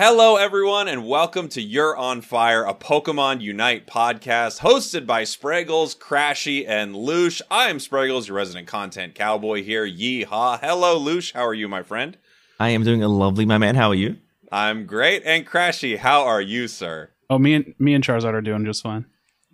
Hello, everyone, and welcome to You're on Fire, a Pokemon Unite podcast hosted by Spragels, Krashy, and Louche. I am Spragels, your resident content cowboy here. Yeehaw. Hello, Louche. How are you, my friend? I am doing a lovely, my man. How are you? I'm great. And Krashy, how are you, sir? Oh, me and me and Charizard are doing just fine.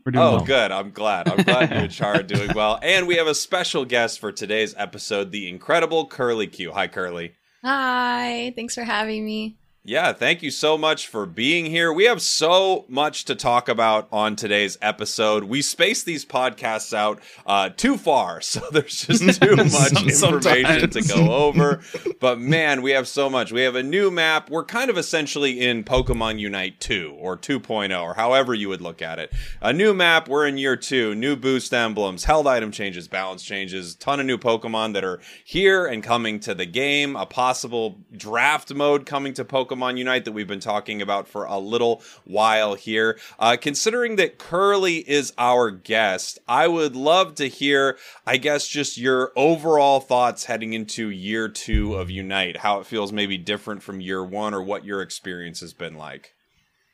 We're doing Oh, well. good. I'm glad. I'm glad you and Char are doing well. And we have a special guest for today's episode, the incredible CurlieQ. Hi, Curly. Hi, thanks for having me. Yeah, thank you so much for being here. We have so much to talk about on today's episode. We space these podcasts out uh, too far, so there's just too much information to go over. But man, we have so much. We have a new map. We're kind of essentially in Pokemon Unite 2 or 2.0 or however you would look at it. A new map. We're in year two. New boost emblems, held item changes, balance changes, ton of new Pokemon that are here and coming to the game. A possible draft mode coming to Pokemon Unite that we've been talking about for a little while here. Uh, considering that Curly is our guest, I would love to hear, I guess, just your overall thoughts heading into year two of Unite. How it feels maybe different from year one, or what your experience has been like.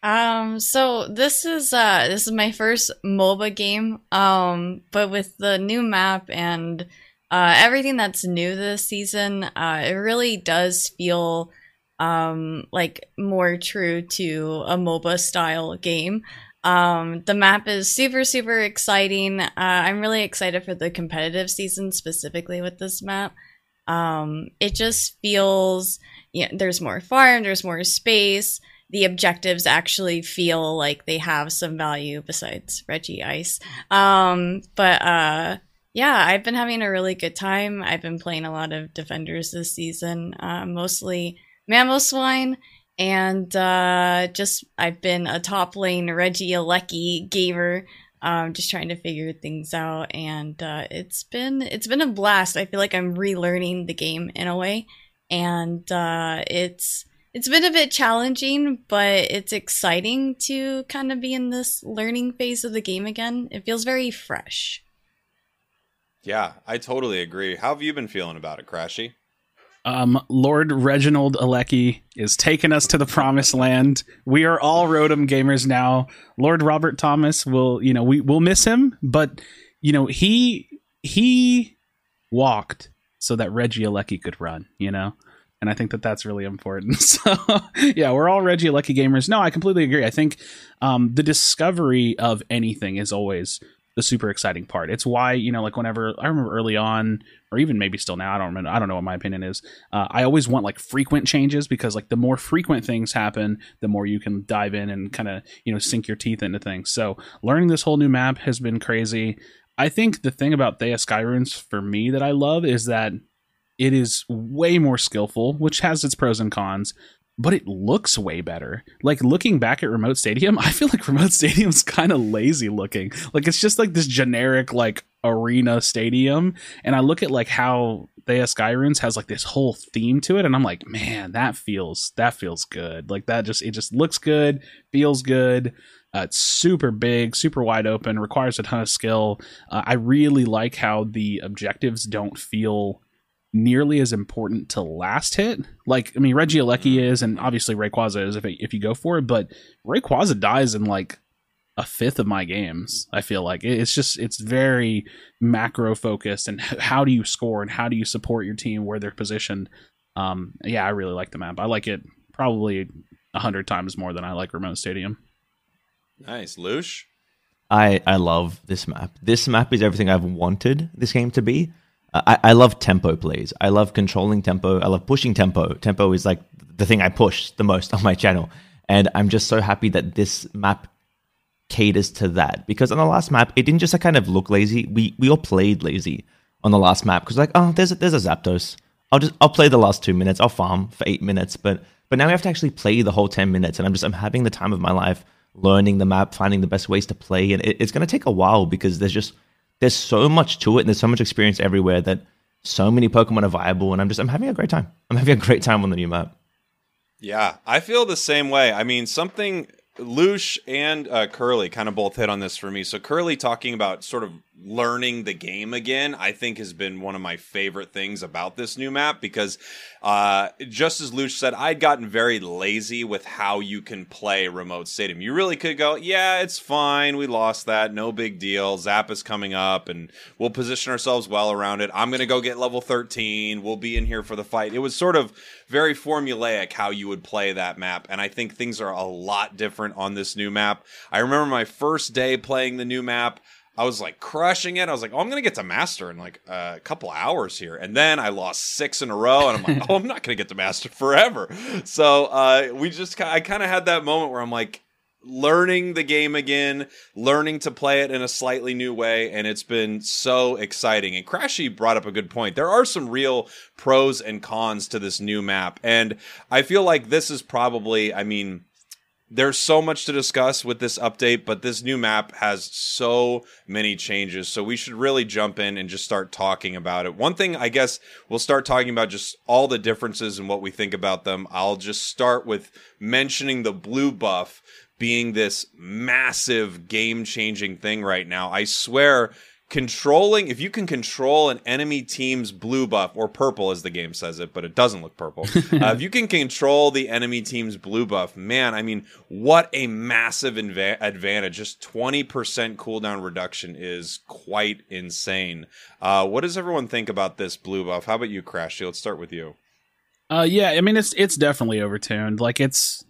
Um, so this is uh this is my first MOBA game. Um, but with the new map and uh everything that's new this season, uh it really does feel um like more true to a MOBA style game. Um, the map is super super exciting. Uh, I'm really excited for the competitive season specifically with this map. Um, it just feels yeah, there's more farm, there's more space the objectives actually feel like they have some value besides Regice. Um, but uh, yeah, I've been having a really good time. I've been playing a lot of defenders this season, uh, mostly Mamoswine, and uh, just I've been a top lane Regieleki gamer. Um, just trying to figure things out, and uh, it's been it's been a blast. I feel like I'm relearning the game in a way, and uh, it's it's been a bit challenging, but it's exciting to kind of be in this learning phase of the game again. It feels very fresh. Yeah, I totally agree. How have you been feeling about it, Krashy? Um, Lord Reginald Alecki is taking us to the promised land. We are all Rotom gamers now. Lord Robert Thomas will, you know, we will miss him, but you know, he he walked so that Regieleki could run, you know? And I think that that's really important. So, yeah, we're all Regieleki gamers. No, I completely agree. I think um, the discovery of anything is always the super exciting part. It's why, you know, like whenever I remember early on, or even maybe still now, I don't remember, I don't know what my opinion is. Uh, I always want like frequent changes because like the more frequent things happen, the more you can dive in and kind of, you know, sink your teeth into things. So learning this whole new map has been crazy. I think the thing about Theia Sky Ruins for me that I love is that it is way more skillful, which has its pros and cons, but it looks way better. Like looking back at Remoat Stadium, I feel like Remoat Stadium's kind of lazy looking. Like it's just like this generic like arena stadium, and I look at like how Theia Sky Ruins has like this whole theme to it, and I'm like, man, that feels that feels good. Like that just it just looks good, feels good. Uh, it's super big, super wide open, requires a ton of skill. Uh, I really like how the objectives don't feel nearly as important to last hit. Like, I mean, Regieleki is, and obviously Rayquaza is if if you go for it, but Rayquaza dies in like a fifth of my games. I feel like it's just it's very macro focused, and how do you score and how do you support your team where they're positioned. Um, yeah, I really like the map. I like it probably a hundred times more than I like Remoat Stadium. Nice, Louche. I, I love this map. This map is everything I've wanted this game to be. Uh, I, I love tempo plays. I love controlling tempo. I love pushing tempo. Tempo is like the thing I push the most on my channel. And I'm just so happy that this map caters to that. Because on the last map, it didn't just kind of look lazy. We we all played lazy on the last map. Because like, oh, there's a, there's a Zapdos. I'll just I'll play the last two minutes. I'll farm for eight minutes. But but now we have to actually play the whole ten minutes. And I'm just I'm having the time of my life learning the map, finding the best ways to play. And it, it's going to take a while because there's just there's so much to it and there's so much experience everywhere that so many Pokemon are viable. And I'm just I'm having a great time. I'm having a great time on the new map. Yeah, I feel the same way. I mean, something Louche and uh, Curly kind of both hit on this for me. So Curly talking about sort of learning the game again, I think has been one of my favorite things about this new map because uh, just as Louche said, I'd gotten very lazy with how you can play Remoat Stadium. You really could go, yeah, it's fine. We lost that. No big deal. Zap is coming up and we'll position ourselves well around it. I'm going to go get level 13. We'll be in here for the fight. It was sort of very formulaic how you would play that map. And I think things are a lot different on this new map. I remember my first day playing the new map. I was like crushing it. I was like, oh, I'm gonna get to master in like a couple hours here, and then I lost six in a row, and I'm like, oh, I'm not gonna get to master forever. So uh, we just, I kind of had that moment where I'm like learning the game again, learning to play it in a slightly new way, and it's been so exciting. And Crashy brought up a good point. There are some real pros and cons to this new map, and I feel like this is probably, I mean there's so much to discuss with this update, but this new map has so many changes. So we should really jump in and just start talking about it. One thing I guess we'll start talking about just all the differences and what we think about them. I'll just start with mentioning the blue buff being this massive game changing thing right now. I swear controlling if you can control an enemy team's blue buff or purple as the game says it but it doesn't look purple. Uh, if you can control the enemy team's blue buff man i mean what a massive inva- advantage. Just 20% cooldown reduction is quite insane. Uh, what does everyone think about this blue buff? How about you Krashy? Let's start with you. Uh, yeah i mean it's it's definitely overtuned. Like it's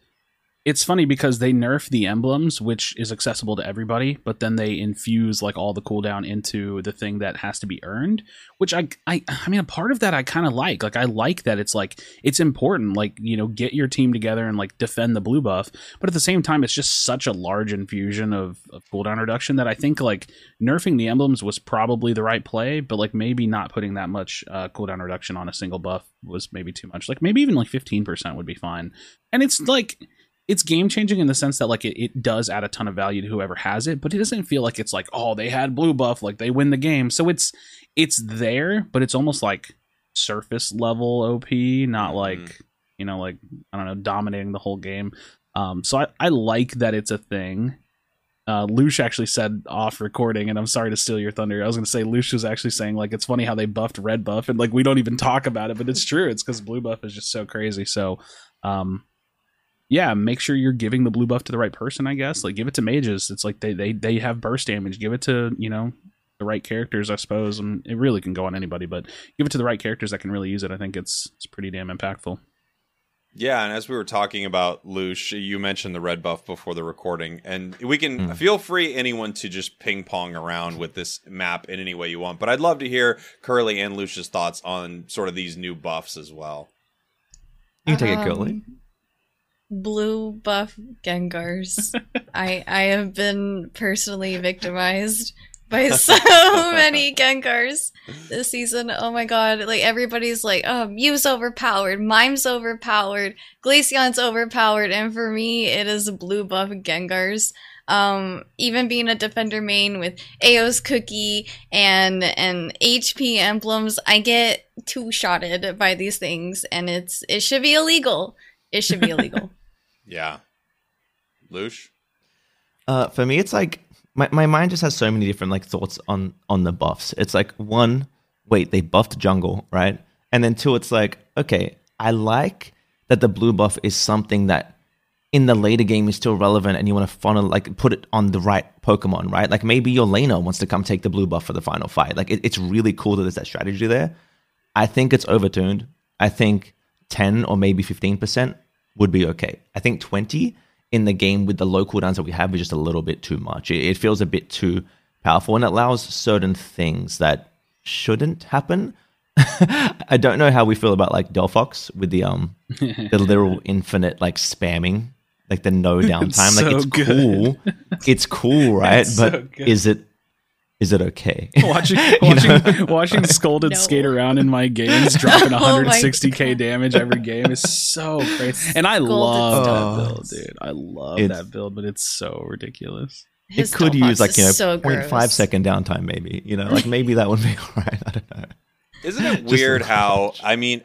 it's funny because they nerf the emblems, which is accessible to everybody, but then they infuse like all the cooldown into the thing that has to be earned, which I I I mean a part of that I kind of like. Like I like that it's like it's important, like you know, get your team together and like defend the blue buff, but at the same time, it's just such a large infusion of, of cooldown reduction that I think like nerfing the emblems was probably the right play, but like maybe not putting that much uh, cooldown reduction on a single buff was maybe too much. Like maybe even like fifteen percent would be fine, and it's like it's game changing in the sense that like it, it does add a ton of value to whoever has it, but it doesn't feel like it's like, oh, they had blue buff, like they win the game. So it's it's there, but it's almost like surface level OP, not like mm. you know, like I don't know, dominating the whole game. Um, so I, I like that it's a thing. Uh, Louche actually said off recording, and I'm sorry to steal your thunder. I was going to say Louche was actually saying like it's funny how they buffed red buff, and like we don't even talk about it, but it's true. It's because blue buff is just so crazy. So, um, yeah, make sure you're giving the blue buff to the right person. I guess like give it to mages. It's like they they they have burst damage. Give it to you know the right characters, I suppose. And it really can go on anybody, but give it to the right characters that can really use it. I think it's it's pretty damn impactful. Yeah, and as we were talking about Louche, you mentioned the red buff before the recording, and we can mm. feel free anyone to just ping pong around with this map in any way you want. But I'd love to hear Curly and Louche's thoughts on sort of these new buffs as well. You can take um, it, Curly blue buff Gengars. I I have been personally victimized by so many Gengars this season. Oh my god. Like everybody's like, oh Mew's overpowered, Mime's overpowered, Glaceon's overpowered, and for me it is blue buff Gengars. Um, even being a defender main with Aeos Cookie and and HP emblems, I get two shotted by these things, and it's it should be illegal. It should be illegal. Yeah. Louche? Uh, for me, it's like my, my mind just has so many different like thoughts on on the buffs. It's like one, wait, they buffed jungle, right? And then two, it's like, okay, I like that the blue buff is something that in the later game is still relevant and you want to funnel like put it on the right Pokemon, right? Like maybe your laner wants to come take the blue buff for the final fight. Like it, it's really cool that there's that strategy there. I think it's overturned. I think 10 or maybe 15% would be okay. I think 20 in the game with the low cooldowns that we have is just a little bit too much. It, it feels a bit too powerful and it allows certain things that shouldn't happen. I don't know how we feel about like Delphox with the um the literal infinite like spamming, like the no downtime. like it's good. cool. It's cool, right? It's but so is it is it okay? Watching watching watching Scolded no. skate around in my games, dropping 160k oh damage every game is so crazy. And I Scolded love that oh, build, dude. I love it's, that build, but it's so ridiculous. It could use like you know so 0.5 second downtime, maybe. You know, like maybe that would be alright. I don't know. Isn't it weird how I mean?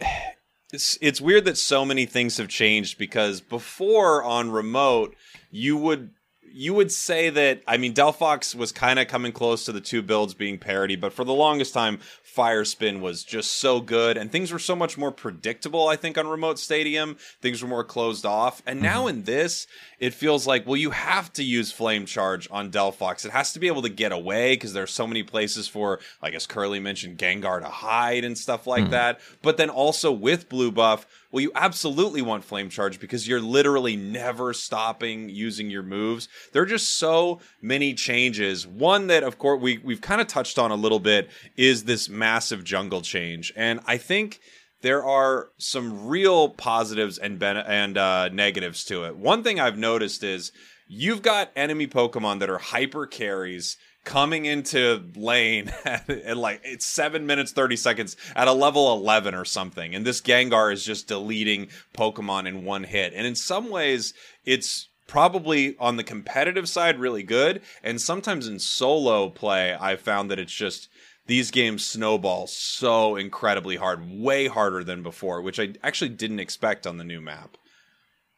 It's, it's weird that so many things have changed because before on remote you would you would say that I mean Delphox was kind of coming close to the two builds being parity, but for the longest time Fire Spin was just so good, and things were so much more predictable. I think on Remoat Stadium, things were more closed off, and now Mm-hmm. in this, it feels like well, you have to use Flame Charge on Delphox. It has to be able to get away because there's so many places for, I guess Curly mentioned Gengar to hide and stuff like Mm-hmm. that. But then also with Blue Buff, well, you absolutely want Flame Charge because you're literally never stopping using your moves. There are just so many changes. One that, of course, we we've kind of touched on a little bit is this massive jungle change, and I think there are some real positives and ben- and uh, negatives to it. One thing I've noticed is you've got enemy Pokemon that are hyper carries coming into lane at, at like it's seven minutes 30 seconds at a level 11 or something and this gengar is just deleting pokemon in one hit and in some ways it's probably on the competitive side really good and sometimes in solo play i've found that it's just these games snowball so incredibly hard way harder than before which i actually didn't expect on the new map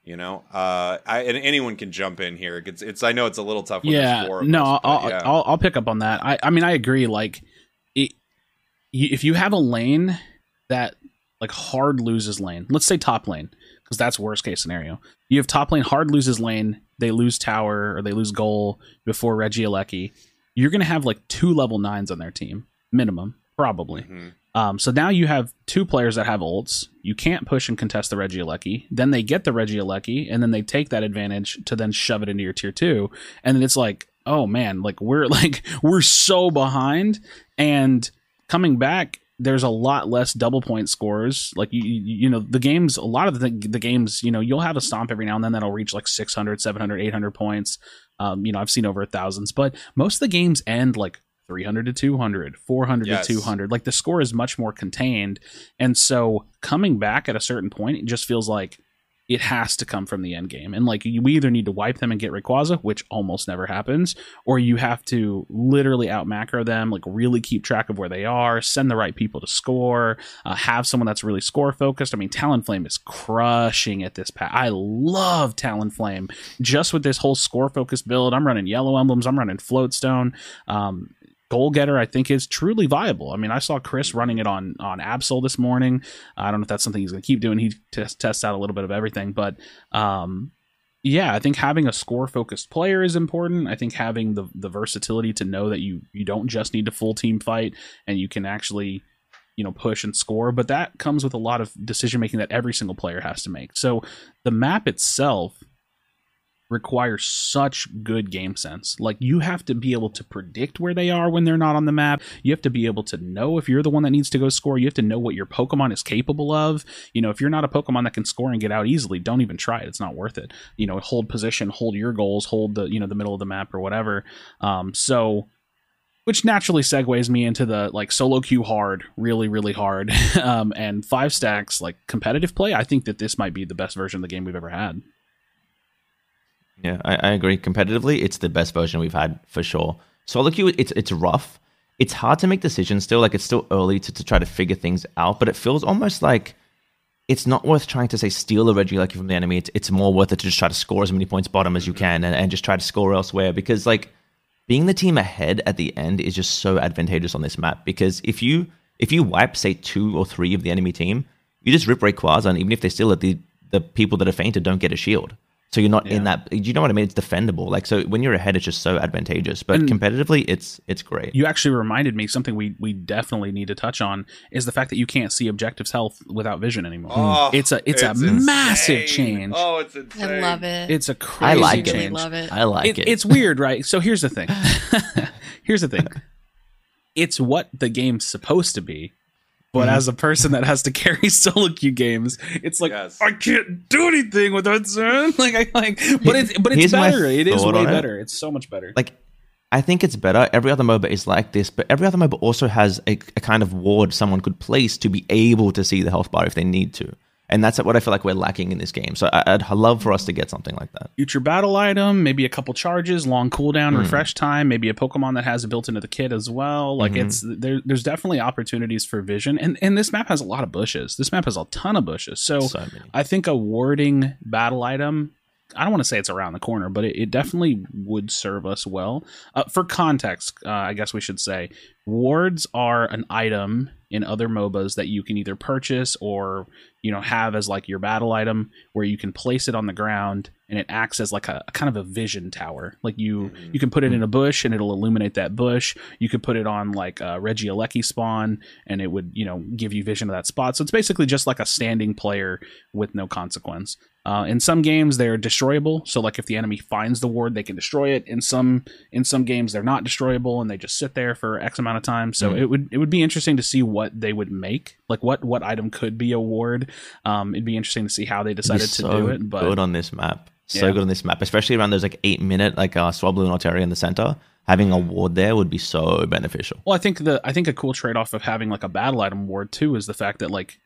you know? Uh I, and anyone can jump in here. It's, it's i know it's a little tough yeah. no us, I'll, yeah. I'll i'll pick up on that. I i mean i agree like it, if you have a lane that like hard loses lane let's say top lane because that's worst case scenario. You have top lane hard loses lane they lose tower or they lose goal before Regieleki. you're gonna have like two level nines on their team minimum probably Mhm. um, so now you have two players that have ults. You can't push and contest the Reggie Regieleki. Then they get the Reggie Regieleki, and then they take that advantage to then shove it into your tier two. And then it's like, oh man, like we're like we're so behind. And coming back, there's a lot less double point scores. Like you, you, know, the games, a lot of the, the games, you know, you'll have a stomp every now and then that'll reach like 600, 700, 800 points. Um, you know, I've seen over thousands, but most of the games end like 300 to 200, 400 Yes. to 200. Like the score is much more contained. And so coming back at a certain point, it just feels like it has to come from the end game. And like you either need to wipe them and get Rayquaza, which almost never happens, or you have to literally out macro them, like really keep track of where they are, send the right people to score, uh, have someone that's really score focused. I mean, Talonflame is crushing at this pack. I love Talonflame just with this whole score focused build. I'm running yellow emblems, I'm running Floatstone. Um, goal getter I think is truly viable. I mean, I saw Chris running it on on Absol this morning. I don't know if that's something he's going to keep doing. He test, tests out a little bit of everything, but um, yeah, I think having a score focused player is important. I think having the the versatility to know that you you don't just need to full team fight and you can actually you know push and score, but that comes with a lot of decision making that every single player has to make. So the map itself requires such good game sense. Like you have to be able to predict where they are when they're not on the map. You have to be able to know if you're the one that needs to go score. You have to know what your Pokemon is capable of. You know, if you're not a Pokemon that can score and get out easily, don't even try it. It's not worth it. You know, hold position, hold your goals, hold the, you know, the middle of the map or whatever. Um so which naturally segues me into the like solo queue hard, really, really hard, um, and five stacks like competitive play. I think that this might be the best version of the game we've ever had. Yeah, I, I agree. Competitively, it's the best version we've had for sure. Solo queue, it's it's rough. It's hard to make decisions still. Like it's still early to, to try to figure things out, but it feels almost like it's not worth trying to say steal a Regieleki from the enemy. It's, it's more worth it to just try to score as many points bottom as you can and, and just try to score elsewhere because like being the team ahead at the end is just so advantageous on this map because if you if you wipe say two or three of the enemy team, you just rip Rayquaza and even if they steal it, the the people that are fainted don't get a shield. So you're not in Yeah. that. You know what I mean? It's defendable. Like so, when you're ahead, it's just so advantageous. But And- competitively, it's it's great. You actually reminded me something we we definitely need to touch on is the fact that you can't see objectives health without vision anymore. Oh, it's a it's, a insane. massive change. Oh, it's insane. I love it. It's a I crazy like it. really change. love it. I like It- it. It's weird, right? So here's the thing. here's the thing. It's what the game's supposed to be. But Mhm. as a person that has to carry solo queue games, it's like Yes. I can't do anything without Zen. Like I like, but it's but it's Here's better. It is way on it. better. It's so much better. like I think it's better. Every other MOBA is like this, but every other MOBA also has a, a kind of ward someone could place to be able to see the health bar if they need to. And that's what I feel like we're lacking in this game. So I'd love for us to get something like that. future battle item, maybe a couple charges, long cooldown, Hmm. refresh time, maybe a Pokemon that has it built into the kit as well. Like Mhm. it's there, there's definitely opportunities for vision, and and this map has a lot of bushes. This map has a ton of bushes, so So. I think a warding battle item I don't want to say it's around the corner, but it, it definitely would serve us well. Uh, for context, uh, I guess we should say wards are an item in other MOBAs that you can either purchase or you know have as like your battle item, where you can place it on the ground and it acts as like a, a kind of a vision tower. Like you Mhm. you can put it in a bush and it'll illuminate that bush. You could put it on like a Regieleki spawn and it would you know give you vision of that spot. So it's basically just like a standing player with no consequence. Uh, in some games they're destroyable, so like if the enemy finds the ward, they can destroy it. In some in some games they're not destroyable and they just sit there for X amount of time. So Mm. it would it would be interesting to see what they would make, like what what item could be a ward. Um, it'd be interesting to see how they decided to do it. But good on this map. So Yeah. good on this map, especially around those like eight minute like uh, Swablu and Altaria in the center. Having a ward there would be so beneficial. Well, I think the I think a cool trade off of having like a battle item ward too is the fact that like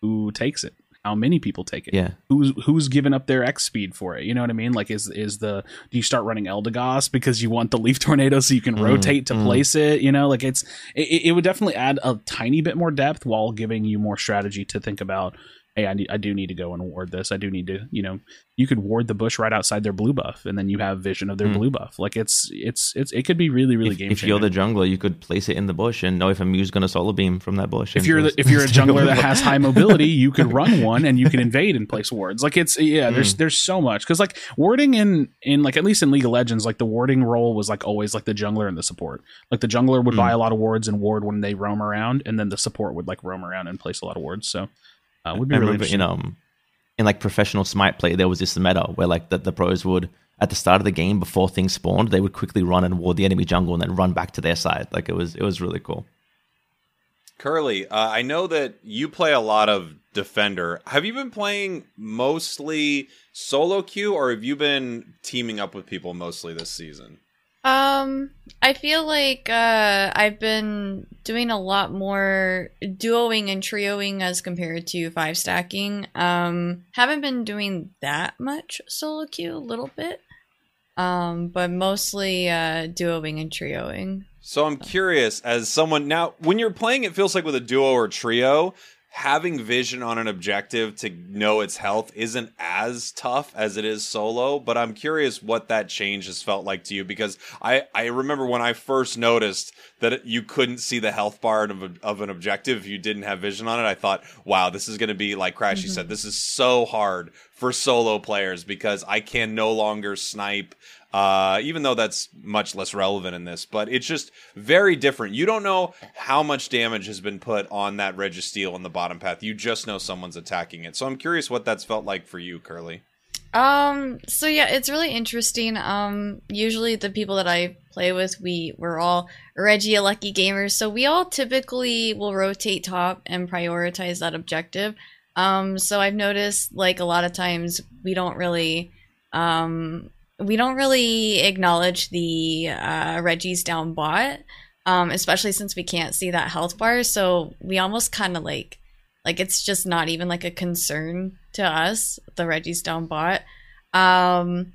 who takes it, how many people take it, Yeah, who's who's giving up their X speed for it. You know what I mean? Like is is the do you start running Eldegoss because you want the leaf tornado so you can Mm, rotate to mm. place it? You know, like it's it, it would definitely add a tiny bit more depth while giving you more strategy to think about. Hey, I, need, I do need to go and ward this. I do need to, you know, you could ward the bush right outside their blue buff, and then you have vision of their Mm. blue buff. Like it's it's it's it could be really really if, game if you're the jungler, you could place it in the bush and know if a Mew's going to solar beam from that bush. if you're the, if you're a jungler that has high mobility, you could run one and you can invade and place wards. Like it's yeah, there's Mm. there's so much because like warding in in like at least in League of Legends, like the warding role was like always like the jungler and the support. Like the jungler would Mm. buy a lot of wards and ward when they roam around, and then the support would like roam around and place a lot of wards. So uh, would be I really remember interesting. in um in like professional smite play, there was this meta where like the, the pros would at the start of the game before things spawned, they would quickly run and ward the enemy jungle and then run back to their side. Like it was it was really cool. Curly, uh, I know that you play a lot of Defender. Have you been playing mostly solo queue, or have you been teaming up with people mostly this season? Um, I feel like uh, I've been doing a lot more duoing and trioing as compared to five stacking. Um, haven't been doing that much solo queue, a little bit. Um, but mostly uh, duoing and trioing. So I'm curious, as someone now, when you're playing, it feels like with a duo or trio, having vision on an objective to know its health isn't as tough as it is solo. But I'm curious what that change has felt like to you because I I remember when I first noticed that you couldn't see the health bar of, a, of an objective if you didn't have vision on it. I thought, wow, this is going to be like Krashy Mhm. said, this is so hard for solo players because I can no longer snipe uh, even though that's much less relevant in this. But it's just very different. You don't know how much damage has been put on that Registeel in the bottom path. You just know someone's attacking it. So I'm curious what that's felt like for you, Curly. Um, so yeah, it's really interesting. Um, usually the people that I play with, we we're all Regieleki gamers, so we all typically will rotate top and prioritize that objective. Um, so I've noticed like a lot of times we don't really, um, we don't really acknowledge the uh, Reggie's down bot, um, especially since we can't see that health bar. So we almost kind of like like it's just not even like a concern to us, the Reggie's down bot. Um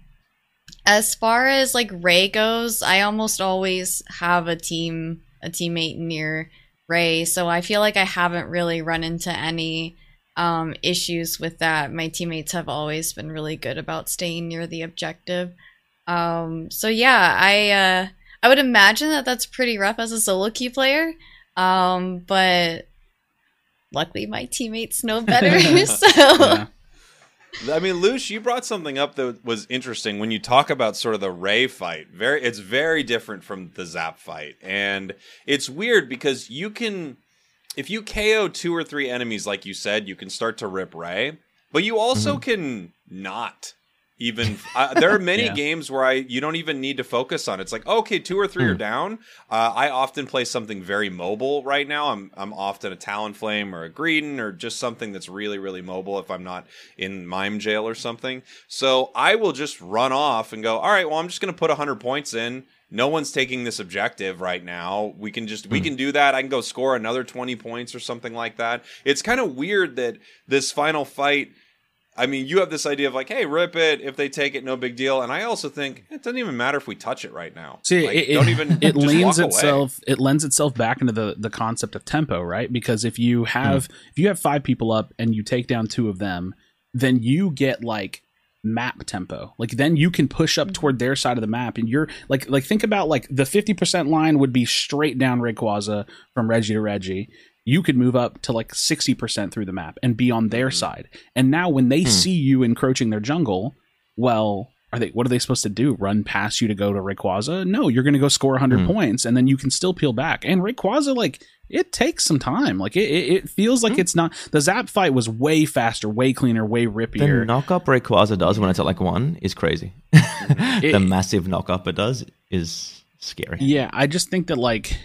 as far as like Ray goes, I almost always have a team a teammate near Ray, so I feel like I haven't really run into any um issues with that. My teammates have always been really good about staying near the objective. Um so yeah, I uh I would imagine that that's pretty rough as a solo key player. Um but luckily my teammates know better. so Yeah. I mean, Louche, you brought something up that was interesting when you talk about sort of the Ray fight. Very, it's very different from the Zap fight, and it's weird because you can, if you KO two or three enemies, like you said, you can start to rip Ray, but you also can not even. Uh, there are many Yeah. games where I you don't even need to focus on. it. It's like okay, two or three are down. Uh, I often play something very mobile right now. I'm I'm often a Talonflame or a Greedent or just something that's really really mobile if I'm not in mime jail or something. So I will just run off and go. All right, well I'm just going to put 100 points in. No one's taking this objective right now. We can just we hmm. can do that. I can go score another 20 points or something like that. It's kind of weird that this final fight I mean, you have this idea of like, hey, rip it. If they take it, no big deal. And I also think it doesn't even matter if we touch it right now. See, Like, it, it- don't even. it leans itself. It lends itself back into the the concept of tempo, right? Because if you have hmm. if you have five people up and you take down two of them, then you get like map tempo. Like then you can push up toward their side of the map, and you're like like think about like the fifty percent line would be straight down Rayquaza from Reggie to Reggie. You could move up to like sixty percent through the map and be on their mm-hmm. side. And now when they hmm. see you encroaching their jungle, well, are they what are they supposed to do? Run past you to go to Rayquaza? No, you're going to go score 100 hmm. points and then you can still peel back. And Rayquaza like it takes some time. Like it, it, it feels like it's not the Zap fight was way faster, way cleaner, way rippier. The knock up Rayquaza does when it's at like one is crazy. the massive knock up it does is scary. Yeah, I just think that like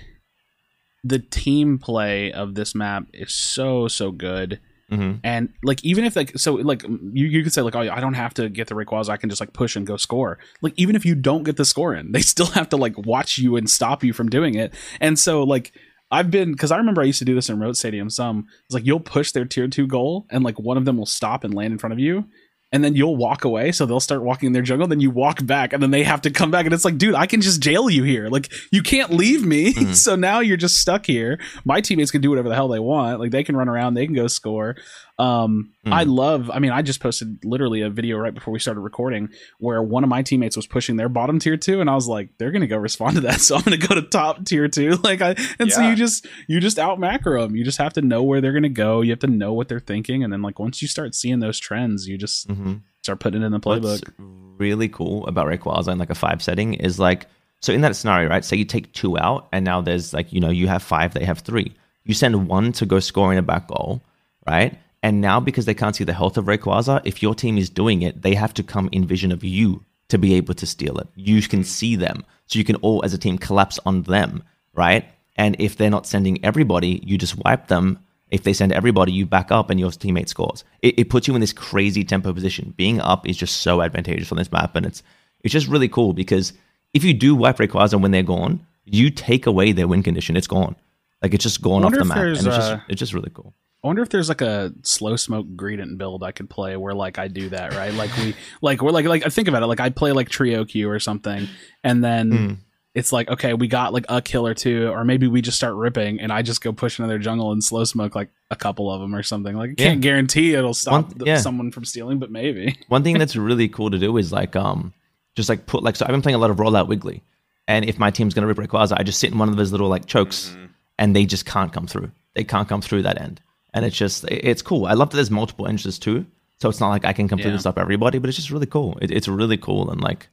the team play of this map is so so good. hmm And like even if like so like you you could say like oh I don't have to get the Rayquaza I can just like push and go score. Like even if you don't get the score in, they still have to like watch you and stop you from doing it. And so like I've been because I remember I used to do this in Road Stadium. Some it's like you'll push their tier two goal and like one of them will stop and land in front of you. And then you'll walk away, so they'll start walking in their jungle. Then you walk back, and then they have to come back. And it's like, dude, I can just jail you here. Like, you can't leave me. Mm-hmm. so now you're just stuck here. My teammates can do whatever the hell they want. Like, they can run around, they can go score. Um, I love. I mean, I just posted literally a video right before we started recording where one of my teammates was pushing their bottom tier two, and I was like, they're gonna go respond to that, so I'm gonna go to top tier two. Like, I and so you just you just out macro them. You just have to know where they're gonna go. You have to know what they're thinking, and then like once you start seeing those trends, you just hmm start putting it in the playbook. What's really cool about Rayquaza in like a five setting is like so in that scenario, right? Say you take two out, and now there's like you know you have five, they have three. You send one to go score in a back goal, right? And now because they can't see the health of Rayquaza, if your team is doing it, they have to come in vision of you to be able to steal it. You can see them, so you can all as a team collapse on them, right? And if they're not sending everybody, you just wipe them. If they send everybody, you back up and your teammate scores. It, it puts you in this crazy tempo position. Being up is just so advantageous on this map, and it's it's just really cool because if you do wipe Rayquaza when they're gone, you take away their win condition. It's gone. Like it's just gone off the map, and it's just uh, it's just really cool. I wonder if there's like a slow smoke gradient build I could play where like I do that, right? Like we like we're like like I think about it, like I play like trio Q or something, and then Hmm. it's like, okay, we got like a kill or two, or maybe we just start ripping and I just go push another jungle and slow smoke like a couple of them or something. Like I can't guarantee it'll stop One- the- yeah. someone from stealing, but maybe. One thing that's really cool to do is like um just like put like so I've been playing a lot of rollout Wiggly, and if my team's gonna rip Rayquaza, I just sit in one of those little like chokes, and they just can't come through. They can't come through that end, and it's just it's cool. I love that there's multiple entrances too, so it's not like I can completely Yeah. stop everybody, but it's just really cool. It, it's really cool and like.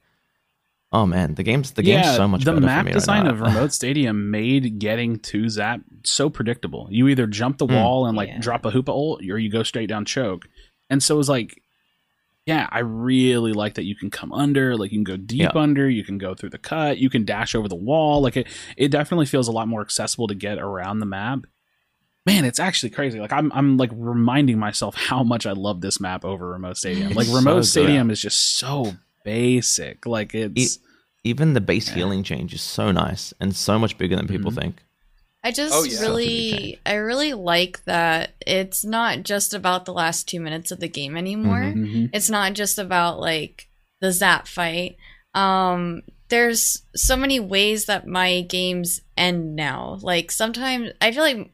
Oh man, the game's the game's so much the better map for me design right of remote stadium made getting to zap so predictable you either jump the hmm. wall and like Yeah. drop a hoopa ult or you go straight down choke and so it was like yeah i really like that you can come under like you can go deep Yeah. under you can go through the cut you can dash over the wall like it it definitely feels a lot more accessible to get around the map man it's actually crazy like i'm i'm like reminding myself how much i love this map over Remoat Stadium like It's remote so stadium is just so basic like it's It- even the base healing change is so nice and so much bigger than people Mhm. think. I just Oh, yeah. really, I really like that it's not just about the last two minutes of the game anymore. Mhm. It's not just about like the zap fight. Um, there's so many ways that my games end now. Like sometimes I feel like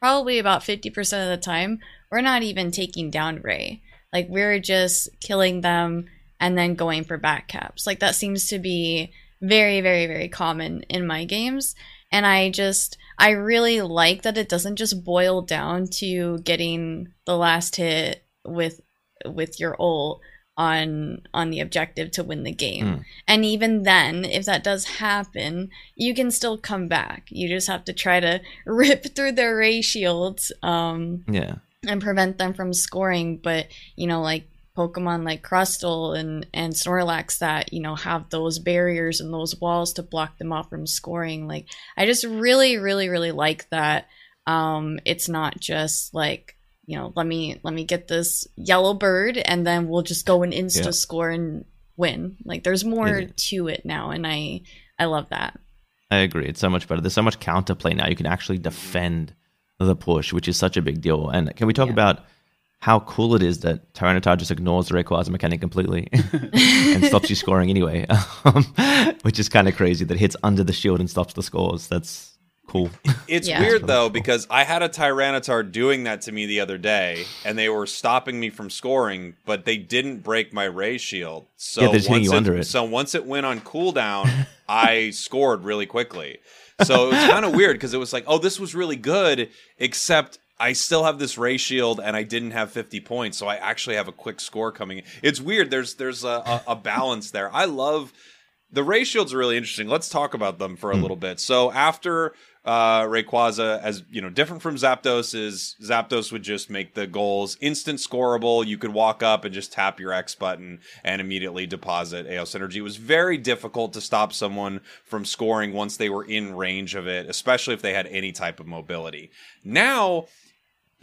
probably about 50% of the time we're not even taking down Ray. Like we're just killing them and then going for back caps. Like that seems to be very very very common in my games and I just I really like that it doesn't just boil down to getting the last hit with with your ult on on the objective to win the game. Mm. And even then, if that does happen, you can still come back. You just have to try to rip through their ray shields um, Yeah. and prevent them from scoring. But you know, like Pokemon like Crustle and and Snorlax that you know have those barriers and those walls to block them off from scoring. Like I just really, really, really like that. Um, it's not just like you know, let me let me get this yellow bird and then we'll just go and insta Yeah. score and win. Like there's more Yeah. to it now, and I I love that. I agree. It's so much better. There's so much counterplay now. You can actually defend the push, which is such a big deal. And can we talk Yeah. about how cool it is that Tyranitar just ignores the Rayquaza mechanic completely and stops you scoring anyway, um, which is kind of crazy that hits under the shield and stops the scores. That's cool. It's Yeah. weird though cool. because I had a Tyranitar doing that to me the other day, and they were stopping me from scoring, but they didn't break my ray shield. So Yeah, they're hitting once you under it. So once it went on cooldown, I scored really quickly. So it was kind of weird because it was like, oh, this was really good, except I still have this ray shield and I didn't have 50 points, so I actually have a quick score coming. in. It's weird. There's there's a, a, a balance there. I love the ray shields are really interesting. Let's talk about them for a hmm. little bit. So after uh, Rayquaza, as you know, different from Zapdos is Zapdos would just make the goals instant scoreable. You could walk up and just tap your X button and immediately deposit Aeos Energy. It was very difficult to stop someone from scoring once they were in range of it, especially if they had any type of mobility. Now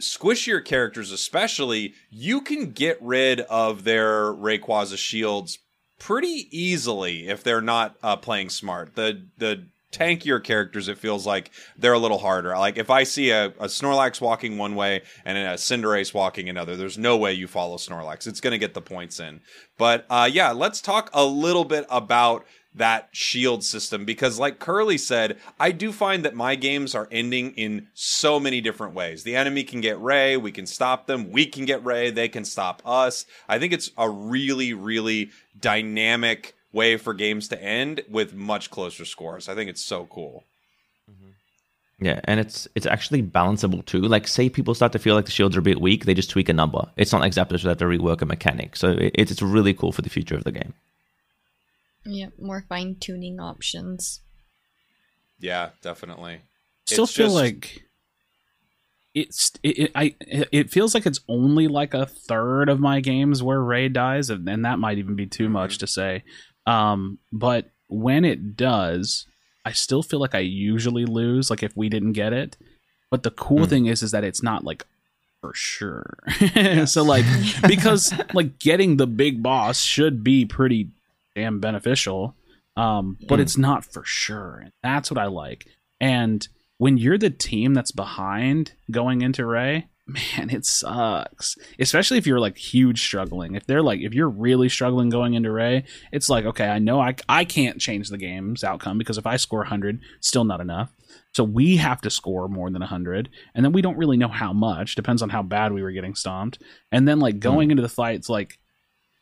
squishier characters especially you can get rid of their Rayquaza shields pretty easily if they're not uh, playing smart the the tankier characters it feels like they're a little harder. Like if i see a, a snorlax walking one way and a cinderace walking another there's no way you follow snorlax. It's going to get the points in. But uh, yeah let's talk a little bit about that shield system because like curly said i do find that my games are ending in so many different ways. The enemy can get ray we can stop them. We can get ray they can stop us. I think it's a really really dynamic way for games to end with much closer scores i think it's so cool mm-hmm. Yeah, and it's it's actually balanceable too. Like, say people start to feel like the shields are a bit weak, they just tweak a number. It's not like Zapdos would have to rework a mechanic. So it, it's really cool for the future of the game. Yeah, more fine tuning options. yeah definitely Still It's feel just- like it's it, it I it feels like it's only like a third of my games where Ray dies, and, and that might even be too much mm-hmm. to say. Um, but when it does, I still feel like I usually lose. Like if we didn't get it, but the cool Hmm. thing is, is that it's not like for sure. so like because like getting the big boss should be pretty damn beneficial. Um, but Mm. it's not for sure. That's what I like. And when you're the team that's behind going into Ray, man, it sucks. Especially if you're like huge struggling. If they're like if you're really struggling going into Ray, it's like, okay, I know I I can't change the game's outcome because if I score 100, still not enough. So we have to score more than 100, and then we don't really know how much. Depends on how bad we were getting stomped. And then like hmm. going into the fights, like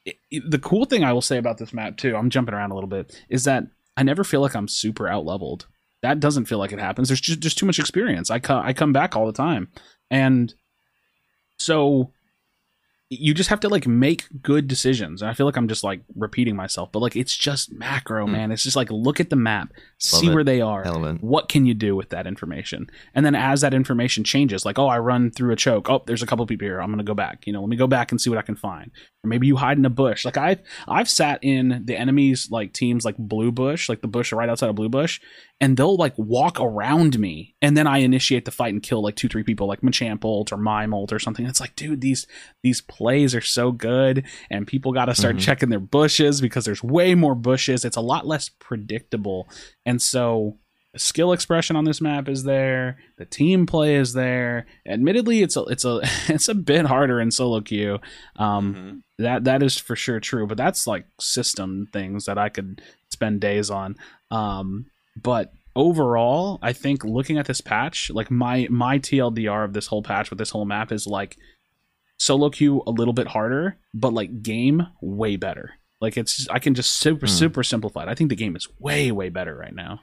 it- it- the cool thing I will say about this map too, I'm jumping around a little bit, is that I never feel like I'm super out leveled. That doesn't feel like it happens. There's just just too much experience. I co- I come back all the time, and so you just have to like make good decisions. And I feel like I'm just like repeating myself, but like it's just macro, Hmm. man. It's just like look at the map, see it. where they are, Relevant. what can you do with that information and then as that information changes like oh i run through a choke oh there's a couple people here i'm gonna go back you know let me go back and see what i can find or maybe you hide in a bush. Like i've i've sat in the enemies like teams like blue bush like the bush right outside of blue bush and they'll like walk around me and then i initiate the fight and kill like two three people like machamp ult or mime ult or something. It's like dude these these plays are so good and people got to start Mhm. checking their bushes because there's way more bushes. It's a lot less predictable. And so the skill expression on this map is there the team play is there. Admittedly it's a it's a it's a bit harder in solo queue. Um Mhm. that that is for sure true but that's like system things that i could spend days on. Um but overall i think looking at this patch like my my tldr of this whole patch with this whole map is like solo queue a little bit harder but like game way better. Like it's i can just super Hmm. super simplify it i think the game is way way better right now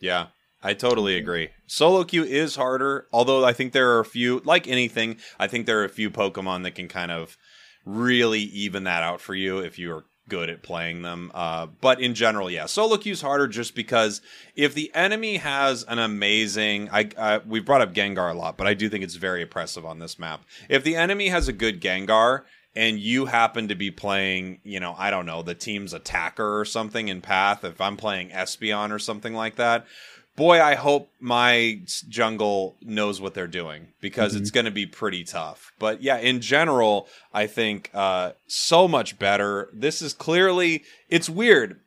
Yeah, I totally agree. Solo queue is harder, although I think there are a few, like anything, I think there are a few Pokemon that can kind of really even that out for you if you are good at playing them. Uh, but in general, yeah, solo queue is harder just because if the enemy has an amazing, I uh, we brought up Gengar a lot, but I do think it's very oppressive on this map. If the enemy has a good Gengar and you happen to be playing, you know, I don't know, the team's attacker or something in Path, if I'm playing Espeon or something like that, boy, I hope my jungle knows what they're doing because it's going to be pretty tough. But yeah, in general, I think uh, so much better. This is clearly, it's weird.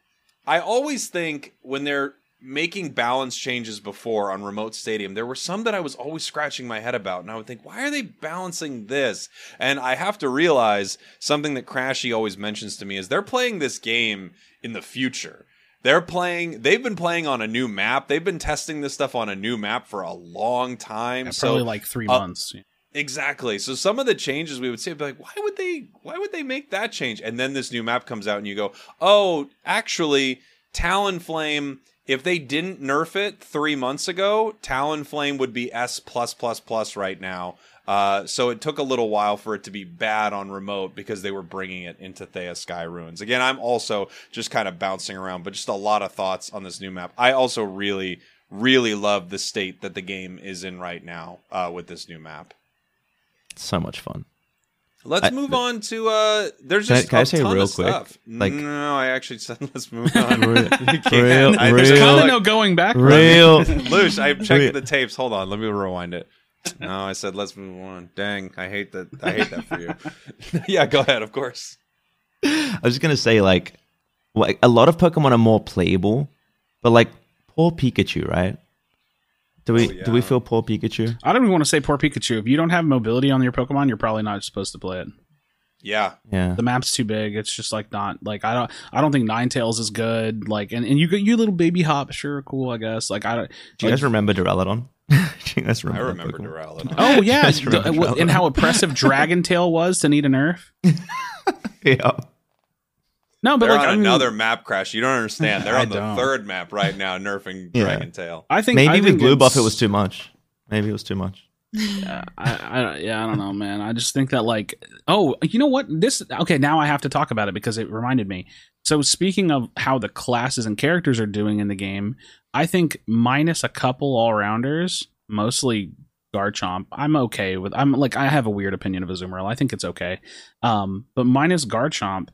I always think when they're making balance changes before on Remoat Stadium there were some that i was always scratching my head about and i would think why are they balancing this and i have to realize something that Krashy always mentions to me is they're playing this game in the future They're playing. They've been playing on a new map. They've been testing this stuff on a new map for a long time. Yeah, so probably like three uh, months. Exactly. So some of the changes we would say, be like, why would they? Why would they make that change? And then this new map comes out, and you go, oh, actually, Talonflame. If they didn't nerf it three months ago, Talonflame would be S plus plus plus right now. Uh, so it took a little while for it to be bad on remote because they were bringing it into Theia Sky Ruins. Again, I'm also just kind of bouncing around, but just a lot of thoughts on this new map. I also really, really love the state that the game is in right now uh, with this new map. so much fun. Let's I- move on to uh there's Can I- just can I a say ton real of quick, stuff. like- no, I actually said let's move on. Real- You real- I, real- Kind kinda no going back. Real. Louche, I checked Real- the tapes. Hold on, let me rewind it. No, I said let's move on. Dang, I hate that. I hate that for you. yeah, go ahead. Of course. I was just gonna say like, like a lot of Pokemon are more playable, but like poor Pikachu, right? Do we Oh, yeah. do we feel poor Pikachu? I don't even want to say poor Pikachu. If you don't have mobility on your Pokemon, you're probably not supposed to play it. Yeah, Yeah, The map's too big. It's just like not like I don't I don't think Ninetales is good. Like and, and you got you little baby hop, sure, cool, I guess. Like I don't. do you like- guys remember Duraludon? do you guys I remember? that remember Duraludon. Oh yeah, Just and how oppressive Dragon Tail was to need a nerf. Yeah. No, but They're like on I mean, another map crash. You don't understand. They're on the don't. third map right now, nerfing Yeah. Dragon Tail. I think Maybe I with think Blue Buff it was too much. Maybe it was too much. Yeah, I, I, yeah, I don't know, man. I just think that like, oh, you know what? This okay. Now I have to talk about it because it reminded me. So speaking of how the classes and characters are doing in the game, I think minus a couple all rounders, mostly Garchomp, I'm okay with. I'm like I have a weird opinion of Azumarill. I think it's okay, um, but minus Garchomp,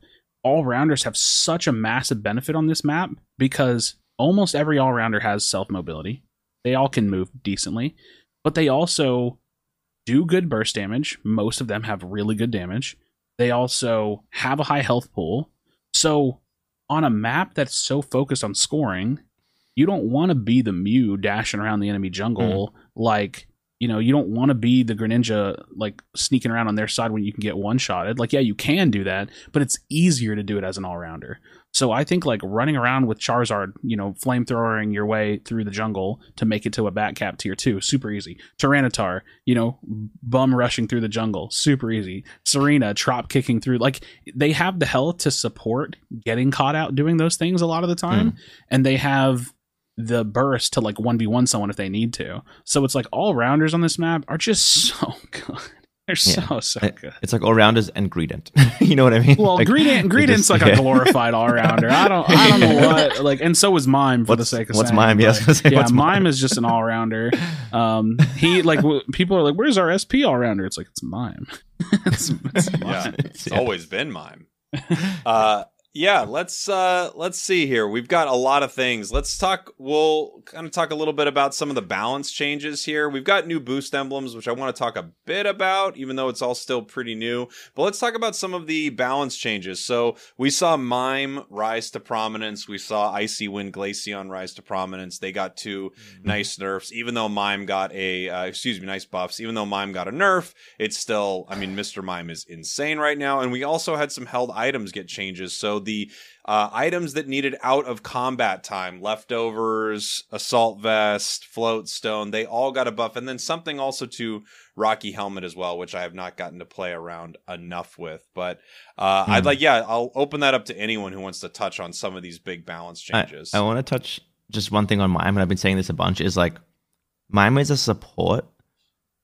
all rounders have such a massive benefit on this map because almost every all rounder has self mobility. They all can move decently but they also do good burst damage. Most of them have really good damage. They also have a high health pool. So, on a map that's so focused on scoring, you don't want to be the Mew dashing around the enemy jungle hmm. like you know you don't want to be the Greninja like sneaking around on their side when you can get one shotted. Like yeah, you can do that, but it's easier to do it as an all rounder. So I think like running around with Charizard, you know, flamethrowering your way through the jungle to make it to a bat cap tier two, super easy. Tyranitar, you know, bum rushing through the jungle, super easy. Serena trop kicking through, like they have the health to support getting caught out doing those things a lot of the time, hmm. and they have the burst to like one v one someone if they need to. So it's like all rounders on this map are just so good. They're Yeah. so so good. It's like all rounders and Greedent. you know what I mean? Well, like, Greedent, Greedent's just- like yeah. a glorified all rounder. I don't, I don't know what like, and so was Mime for the sake of what's saying, Mime? Yeah, I but- gonna say, yeah, what's Mime Mime? is just an all rounder. Um, he like w- people are like, "Where's our SP all rounder?" It's like it's Mime. it's, it's Yeah, it's Yeah. always been mime. Uh, yeah, let's uh, let's see here. We've got a lot of things. Let's talk. We'll kind of talk a little bit about some of the balance changes here. We've got new boost emblems, which I want to talk a bit about, even though it's all still pretty new. But let's talk about some of the balance changes. So we saw Mime rise to prominence. We saw Icy Wind Glaceon rise to prominence. They got 2 nice nerfs, even though Mime got a uh, excuse me, nice buffs. Even though Mime got a nerf, it's still. I mean, Mr. Mime is insane right now, and we also had some held items get changes. So the uh, items that needed out of combat time, leftovers, assault vest, float stone, they all got a buff, and then something also to Rocky Helmet as well, which I have not gotten to play around enough with. But uh, I'd Hmm. like, yeah, I'll open that up to anyone who wants to touch on some of these big balance I, changes. I want to touch just one thing on Mime, and I've been saying this a bunch, is like Mime is a support,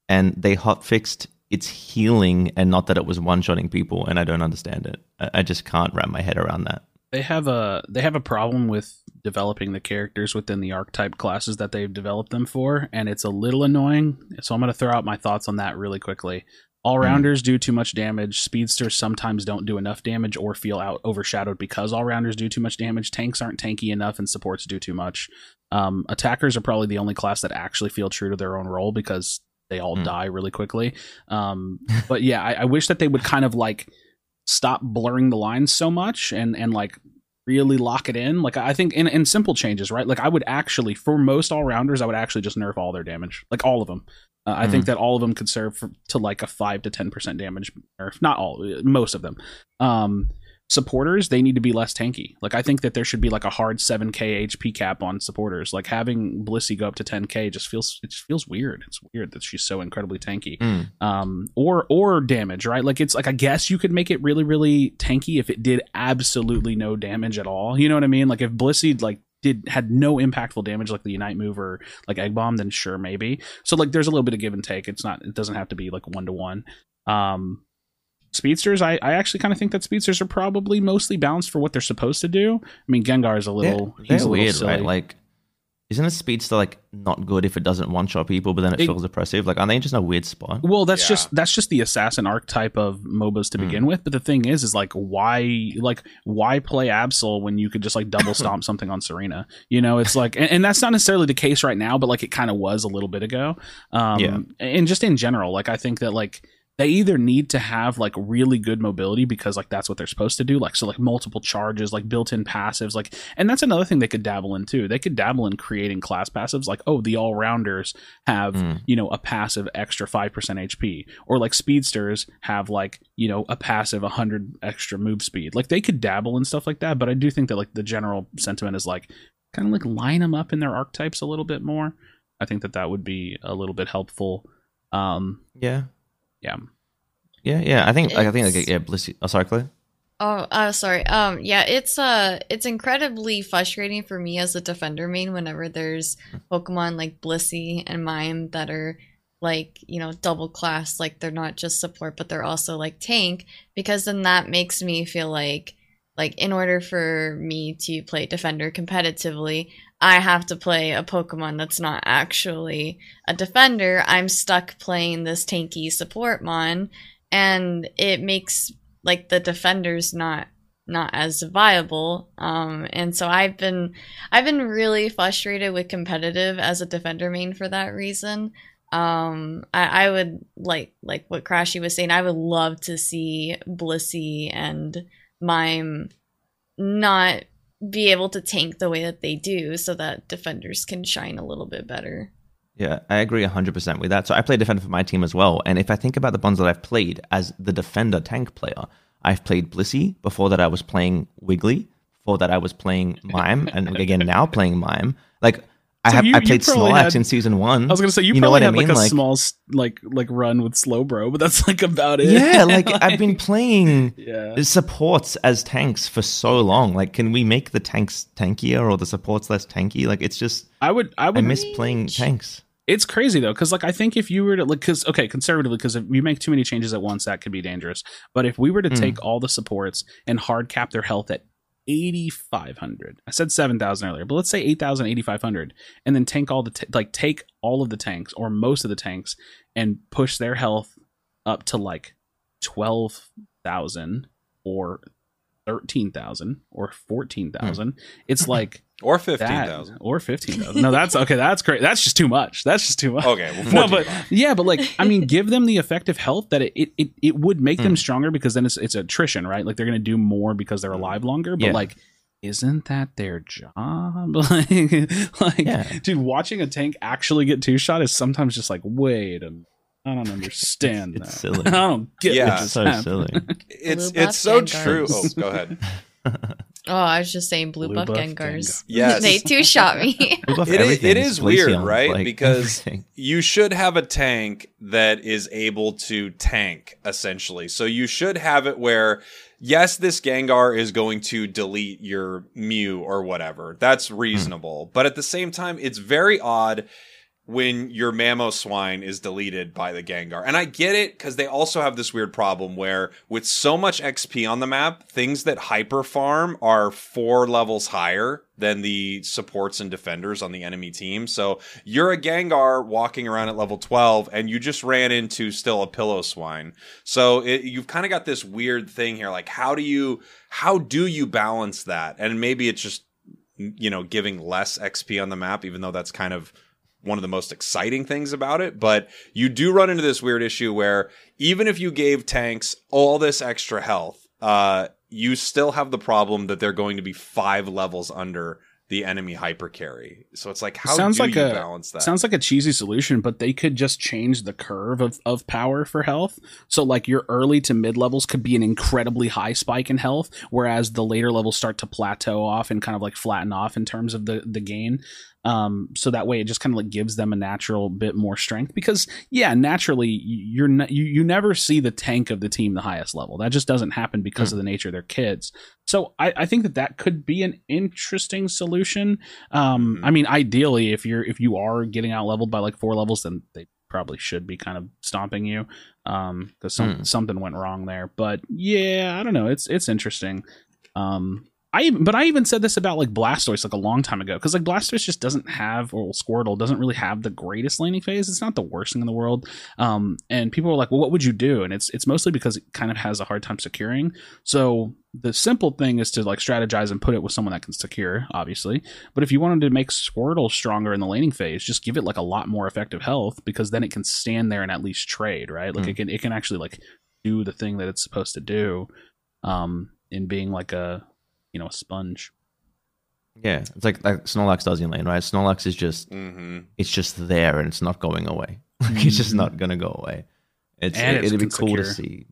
and they hot fixed its healing and not that it was one shotting people, and I don't understand it. I, just can't wrap my head around that. They have a they have a problem with developing the characters within the archetype classes that they've developed them for, and it's a little annoying. So I'm going to throw out my thoughts on that really quickly. All rounders do too much damage. Speedsters sometimes don't do enough damage or feel out overshadowed because all rounders do too much damage. Tanks aren't tanky enough, and supports do too much. Um, attackers are probably the only class that actually feel true to their own role because they all Hmm. die really quickly. Um, but yeah, I, I wish that they would kind of like stop blurring the lines so much and and like really lock it in. Like I think in, in simple changes, right? Like I would actually, for most all rounders, I would actually just nerf all their damage, like all of them. Uh, I think that all of them could serve for, to like a five to ten percent damage nerf. Not all, most of them. Um, supporters they need to be less tanky. Like I think that there should be like a hard 7k HP cap on supporters. Like having Blissey go up to 10k just feels it just feels weird. It's weird that she's so incredibly tanky. Mm. Um or or damage, right? Like it's like I guess you could make it really really tanky if it did absolutely no damage at all. You know what I mean? Like if Blissey like did had no impactful damage like the Unite move or like Egg Bomb, then sure maybe. So like there's a little bit of give and take. It's not it doesn't have to be like one to one. Um speedsters i, I actually kind of think that speedsters are probably mostly balanced for what they're supposed to do i mean gengar is a little they're, he's they're a weird, silly. right? Like, isn't a speedster like not good if it doesn't one shot people, but then it, It- feels oppressive? Like, aren't they just in a weird spot? well that's Yeah. just that's just the assassin archetype of mobas to Hmm. begin with but the thing is is like why like why play absol when you could just like double stomp something on serena you know it's like and, and that's not necessarily the case right now but like it kind of was a little bit ago um Yeah. and just in general like i think that like they either need to have like really good mobility because like that's what they're supposed to do like so like multiple charges like built-in passives like and that's another thing they could dabble in too. They could dabble in creating class passives like oh the all-rounders have Mm. you know a passive extra 5% hp or like speedsters have like you know a passive 100 extra move speed. Like they could dabble in stuff like that but i do think that like the general sentiment is like kind of like line them up in their archetypes a little bit more. I think that that would be a little bit helpful. Um Yeah, yeah yeah, yeah. I think, like, I think, like, yeah, Blissey. Oh, sorry, Claire. Oh, uh, sorry. Um, yeah, it's uh, it's incredibly frustrating for me as a defender main whenever there's Pokemon like Blissey and Mime that are like you know double class, like they're not just support but they're also like tank, because then that makes me feel like like in order for me to play defender competitively, I have to play a Pokemon that's not actually a defender. I'm stuck playing this tanky support mon, and it makes like the defenders not not as viable um and so i've been i've been really frustrated with competitive as a defender main for that reason um i, I would like like what Krashy was saying i would love to see blissey and mime not be able to tank the way that they do so that defenders can shine a little bit better Yeah, I agree 100% with that. So I play defender for my team as well. And if I think about the bonds that I've played as the defender tank player, I've played Blissey. Before that, I was playing Wiggly. Before that, I was playing Mime. And again, now playing Mime. Like, I So have you- I played Snorlax had- in season one. i was gonna say you, know probably I had mean? like a Like- small like like run with slowbro but that's like about it yeah, like I've been playing yeah supports as tanks for so long. Like, can we make the tanks tankier or the supports less tanky? Like, it's just i would i I would miss playing tanks. It's crazy though, because like I think if you were to like, because okay, conservatively, because if you make too many changes at once, that could be dangerous. But if we were to Mm. take all the supports and hard cap their health at 8500 i said 7000 earlier but let's say 8000 8500 and then tank all the t- like take all of the tanks or most of the tanks and push their health up to like 12000 or 13000 or 14000 hmm. it's like or 15,000. or 15000 no that's okay that's great that's just too much that's just too much Okay, well, no, but yeah, but like I mean, give them the effective health that it it, it, it would make Hmm. them stronger because then it's it's attrition, right? Like they're gonna do more because they're alive longer. But Yeah. like, isn't that their job? like, like Yeah. dude, watching a tank actually get two shot is sometimes just like, wait a minute. I don't understand It's that. silly. I don't get Yeah. what's It's so happening. silly. it's it's so true. Oh, go ahead. Oh i was just saying blue, Blue buff, buff gengars Yes. they two shot me it, is, it is Glaceon, weird, right? like, Because- everything. you should have a tank that is able to tank essentially. So you should have it where yes, this Gengar is going to delete your Mew or whatever. That's hmm. reasonable. But at the same time, it's very odd when your Mamoswine is deleted by the Gengar. And I get it because they also have this weird problem where with so much XP on the map, things that hyper farm are four levels higher than the supports and defenders on the enemy team. So you're a Gengar walking around at level 12 and you just ran into still a Piloswine. So it, you've kind of got this weird thing here. Like how do you, how do you balance that? And maybe it's just, you know, giving less XP on the map, even though that's kind of one of the most exciting things about it. But you do run into this weird issue where even if you gave tanks all this extra health, uh, you still have the problem that they're going to be five levels under the enemy hyper carry. So it's like how sounds do like you a balance that? sounds like a cheesy solution, but they could just change the curve of, of power for health. So like your early to mid levels could be an incredibly high spike in health, whereas the later levels start to plateau off and kind of like flatten off in terms of the the gain. Um, so that way it just kind of like gives them a natural bit more strength because yeah, naturally you're not, you you never see the tank of the team the highest level. That just doesn't happen because of the nature of their kids. So I, I think that that could be an interesting solution. Um, Mhm. I mean, ideally, if you're if you are getting out leveled by like four levels, then they probably should be kind of stomping you, um, because some, Hmm. something went wrong there. But yeah, I don't know. It's it's interesting. Um, I even, but I even said this about like Blastoise like a long time ago because like Blastoise just doesn't have or Squirtle doesn't really have the greatest laning phase. It's not the worst thing in the world. Um, and people were like, well, what would you do? And it's it's mostly because it kind of has a hard time securing. So the simple thing is to like strategize and put it with someone that can secure, obviously. But if you wanted to make Squirtle stronger in the laning phase, just give it like a lot more effective health because then it can stand there and at least trade, right? Like Mm. it can it can actually like do the thing that it's supposed to do, um, in being like a you know a sponge. Yeah, it's like like Snorlax does in lane, right? Snorlax is just hmm it's just there and it's not going away. Like it's just not gonna go away. It's, And it, it's it'd be cool to see.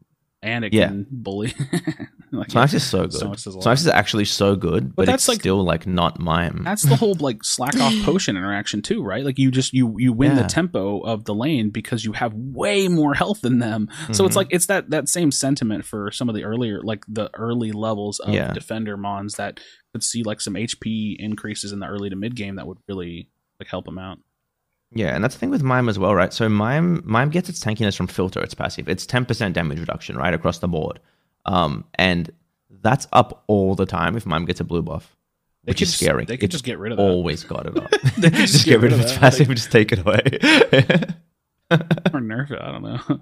And it Yeah. bully. like, Snorlax is so good. Snorlax is a is actually so good, but, that's it's like- still like not mime. That's the whole like slack off potion interaction too, right? Like you just you you win the tempo of the lane because you have way more health than them. So it's Mhm. like it's that that same sentiment for some of the earlier like the early levels of Yeah. defender mons that could see like some HP increases in the early to mid game that would really like help them out. Yeah, and that's the thing with Mime as well, right? So Mime Mime gets its tankiness from filter, its passive. It's ten percent damage reduction, right, across the board. Um, and that's up all the time if Mime gets a blue buff. They Which could is just- scary. they could It's just get rid of it. Always got it up. They could just, get rid of its that, passive like- and just take it away. or nerf it. I don't know.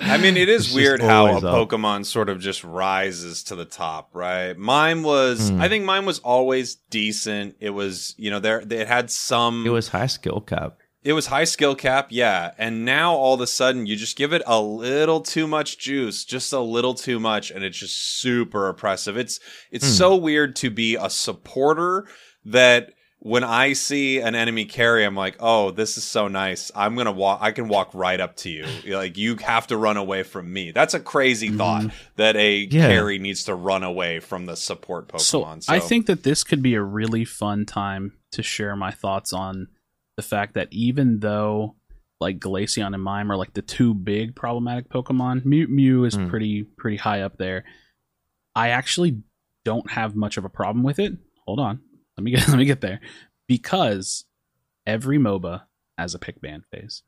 I mean, it It's weird how a always up. Pokemon sort of just rises to the top, right? Mime was, Hmm. I think Mime was always decent. It was, you know, there it had some. it was high skill cap. It was high skill cap, yeah. And now all of a sudden you just give it a little too much juice, just a little too much, and it's just super oppressive. It's it's Hmm. so weird to be a supporter that when I see an enemy carry, I'm like, oh, this is so nice. I'm gonna walk I can walk right up to you. Like you have to run away from me. That's a crazy thought that a Yeah. carry needs to run away from the support Pokemon. So, I think that this could be a really fun time to share my thoughts on the fact that even though like Glaceon and Mime are like the two big problematic Pokemon, Mew, Mew is Hmm. pretty pretty high up there. I actually don't have much of a problem with it. Hold on, let me get let me get there because every MOBA has a pick ban phase,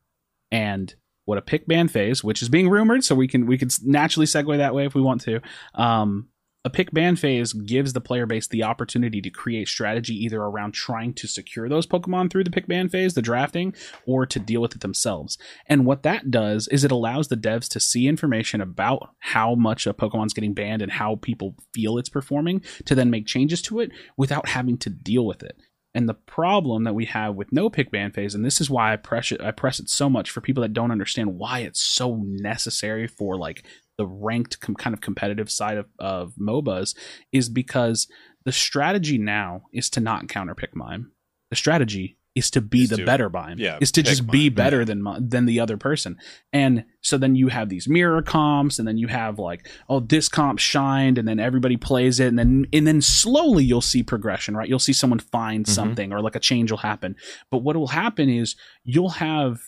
and what a pick ban phase, which is being rumored, so we can we can naturally segue that way if we want to. Um, a pick ban phase gives the player base the opportunity to create strategy either around trying to secure those Pokemon through the pick ban phase, the drafting, or to deal with it themselves. And what that does is it allows the devs to see information about how much a Pokemon's getting banned and how people feel it's performing to then make changes to it without having to deal with it. And the problem that we have with no pick ban phase, and this is why I press it, I press it so much for people that don't understand why it's so necessary for like the ranked com- kind of competitive side of, of MOBAs, is because the strategy now is to not counter pick mime. The strategy is to be Is the to- better mime. yeah, is to just be mime, better than than the other person. And so then you have these mirror comps, and then you have like, oh, this comp shined, and then everybody plays it, and then and then slowly you'll see progression, right? You'll see someone find Mhm. something, or like a change will happen. But what will happen is you'll have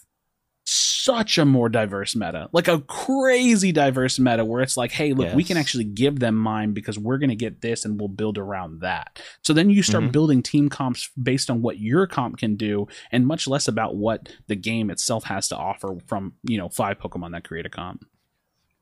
such a more diverse meta, like a crazy diverse meta, where it's like, hey, look, we can actually give them Mime because we're going to get this, and we'll build around that. So then you start Mhm. building team comps based on what your comp can do, and much less about what the game itself has to offer from you know five Pokemon that create a comp.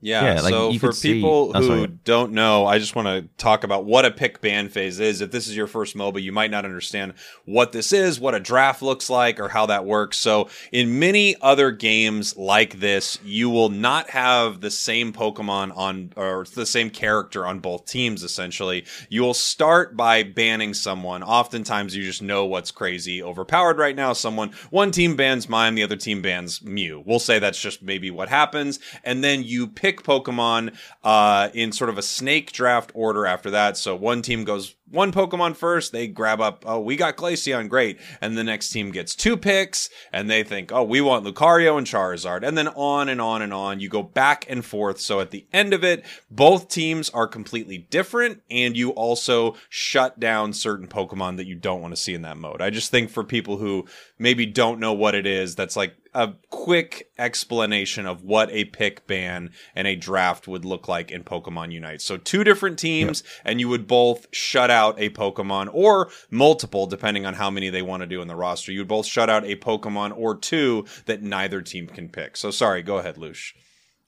Yeah, Yeah, like, so for see- people oh, who sorry. don't know, I just want to talk about what a pick ban phase is. If this is your first MOBA, you might not understand what this is, what a draft looks like, or how that works. So, in many other games like this, you will not have the same Pokemon on, or the same character on both teams, essentially. You will start by banning someone. Oftentimes, you just know what's crazy overpowered right now. Someone, one team bans Mime, the other team bans Mew. We'll say that's just maybe what happens. And then you pick Pokemon uh, in sort of a snake draft order after that. So one team goes one Pokemon first, they grab up, oh, we got Glaceon, great. And the next team gets two picks, and they think, oh, we want Lucario and Charizard. And then on and on and on. You go back and forth. So at the end of it, both teams are completely different, and you also shut down certain Pokemon that you don't want to see in that mode. I just think for people who maybe don't know what it is, that's like a quick explanation of what a pick ban and a draft would look like in Pokemon Unite. So two different teams, yep. and you would both shut out a Pokemon or multiple, depending on how many they want to do in the roster. You would both shut out a Pokemon or two that neither team can pick. So sorry, go ahead, Louche.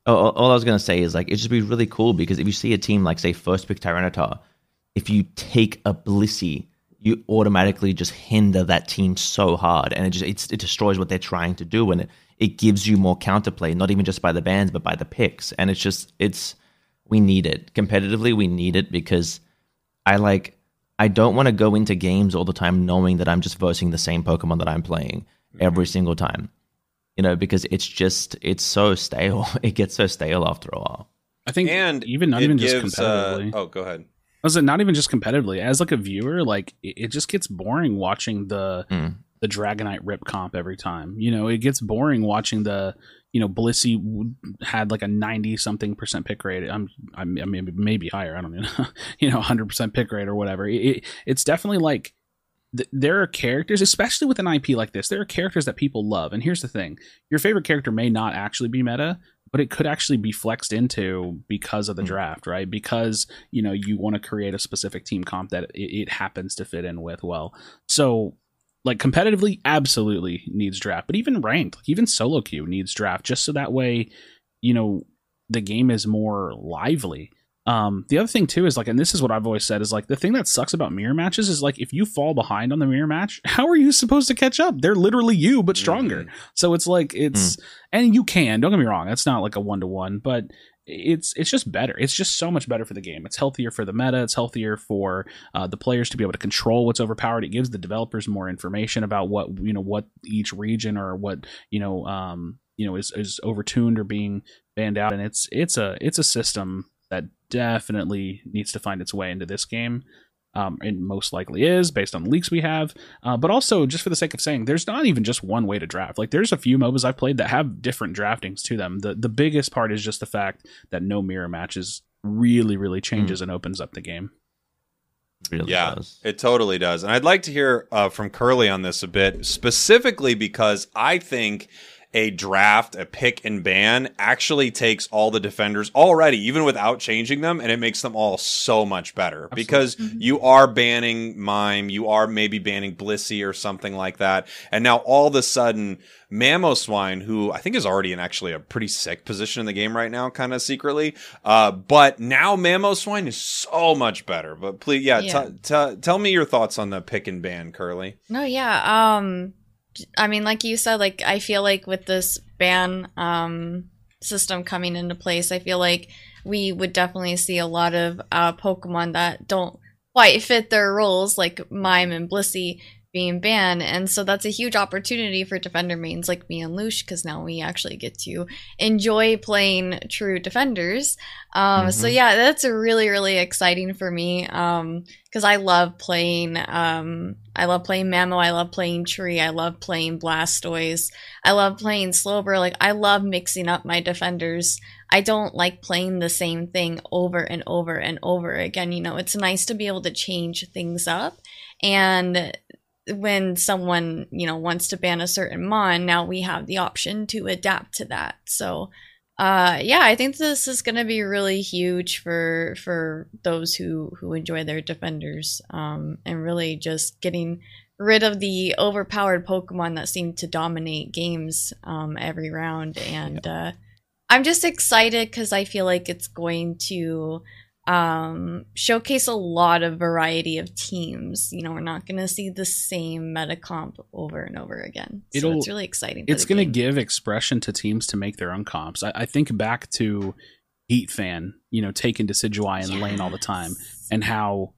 Oh, all I was gonna say is like it just be really cool because if you see a team like say first pick Tyranitar, if you take a Blissey you automatically just hinder that team so hard, and it just it destroys what they're trying to do, and it it gives you more counterplay, not even just by the bans, but by the picks, and it's just it's we need it competitively. We need it because I like I don't want to go into games all the time knowing that I'm just versing the same Pokemon that I'm playing every mm-hmm. single time. You know, because it's just it's so stale. It gets so stale after a while. I think, and even not even gives, just uh, competitively. Uh, oh, go ahead. Was it not even just competitively? As like a viewer, like it, it just gets boring watching the mm. the Dragonite rip comp every time. You know, it gets boring watching the you know Blissey had like a ninety something percent pick rate. I'm I mean maybe higher. I don't know. you know, hundred percent pick rate or whatever. It, it, it's definitely like there are characters, especially with an IP like this, there are characters that people love. And here's the thing your favorite character may not actually be meta, but it could actually be flexed into because of the hmm. draft, right? Because you know you want to create a specific team comp that it, it happens to fit in with well. So like competitively absolutely needs draft but even ranked like even solo queue needs draft just so that way you know the game is more lively um, the other thing too is like, and this is what I've always said is like the thing that sucks about mirror matches is like if you fall behind on the mirror match, how are you supposed to catch up? They're literally you but stronger. Mm-hmm. So it's like it's mm. and you can don't get me wrong, that's not like a one to one, but it's it's just better. It's just so much better for the game. It's healthier for the meta. It's healthier for uh, the players to be able to control what's overpowered. It gives the developers more information about what you know what each region or what you know um, you know is is overtuned or being banned out. And it's it's a it's a system that definitely needs to find its way into this game. Um, and most likely is based on the leaks we have. Uh, but also, just for the sake of saying, there's not even just one way to draft. Like, there's a few MOBAs I've played that have different draftings to them. The the biggest part is just the fact that no mirror matches really, really changes mm. and opens up the game. Really yeah, does. it totally does. And I'd like to hear uh, from Curly on this a bit, specifically because I think a draft, a pick and ban actually takes all the defenders already, even without changing them, and it makes them all so much better Absolutely. because mm-hmm. you are banning Mime, you are maybe banning Blissey or something like that. And now all of a sudden, Mamoswine, who I think is already in actually a pretty sick position in the game right now, kind of secretly. Uh, but now Mamoswine is so much better. But please, yeah, yeah. T- t- tell me your thoughts on the pick and ban, Curly. No, yeah. Um, I mean, like you said, like I feel like with this ban um, system coming into place, I feel like we would definitely see a lot of uh, Pokemon that don't quite fit their roles, like Mime and Blissey, being banned. And so that's a huge opportunity for defender mains like me and Louche because now we actually get to enjoy playing true defenders. Um, mm-hmm. So yeah, that's really, really exciting for me because um, I love playing. Um, I love playing Mamo. I love playing Tree. I love playing Blastoise. I love playing Slowbro. Like I love mixing up my defenders. I don't like playing the same thing over and over and over again. You know, it's nice to be able to change things up. And when someone you know wants to ban a certain mon now we have the option to adapt to that. So uh yeah i think this is going to be really huge for for those who who enjoy their defenders um and really just getting rid of the overpowered pokemon that seem to dominate games um every round. And uh i'm just excited because i feel like it's going to um, showcase a lot of variety of teams. You know, we're not going to see the same meta comp over and over again. So It'll, it's really exciting. It's going to give expression to teams to make their own comps. I, I think back to Heat fan, you know, taking Decidueye in yes. lane all the time, and how,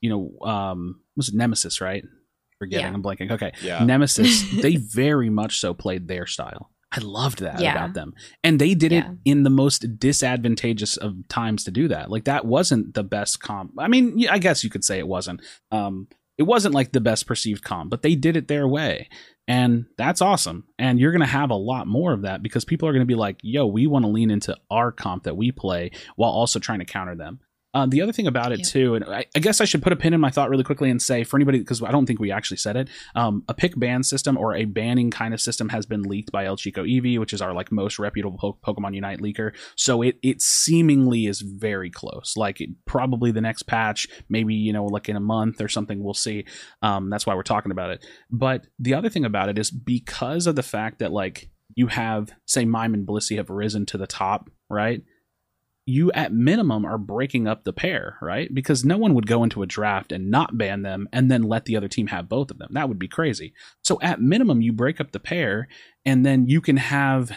you know, um, was it Nemesis, right? Forgetting, yeah. I'm blanking. Okay, yeah. Nemesis. they very much so played their style I loved that Yeah. about them. And they did it in the most disadvantageous of times to do that. Like that wasn't the best comp. I mean, I guess you could say it wasn't. Um it wasn't like the best perceived comp, but they did it their way. And that's awesome. And you're going to have a lot more of that because people are going to be like, yo, we want to lean into our comp that we play while also trying to counter them. Uh, the other thing about it Yep. too, and I, I guess I should put a pin in my thought really quickly and say for anybody because I don't think we actually said it, um, a pick ban system or a banning kind of system has been leaked by El Chico Eevee, which is our like most reputable po- Pokemon Unite leaker. So it it seemingly is very close. Like it, probably the next patch, maybe you know like in a month or something, we'll see. Um, that's why we're talking about it. But the other thing about it is because of the fact that like you have say Mime and Blissey have risen to the top, right? You at minimum are breaking up the pair, right? Because no one would go into a draft and not ban them and then let the other team have both of them. That would be crazy. So at minimum, you break up the pair and then you can have,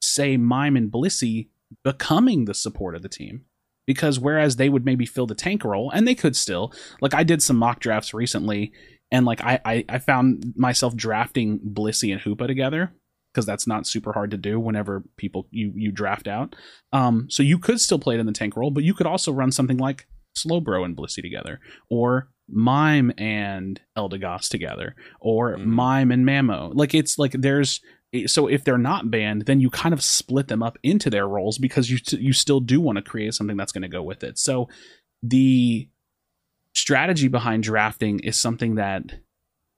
say, Mime and Blissey becoming the support of the team. Because whereas they would maybe fill the tank role, and they could still, like I did some mock drafts recently, and like I, I, I found myself drafting Blissey and Hoopa together because that's not super hard to do whenever people you you draft out. Um, so you could still play it in the tank role, but you could also run something like Slowbro and Blissey together, or Mime and Eldegoss together, or Mhm. Mime and Mamo. Like it's like there's so if they're not banned, then you kind of split them up into their roles because you you still do want to create something that's going to go with it. So the strategy behind drafting is something that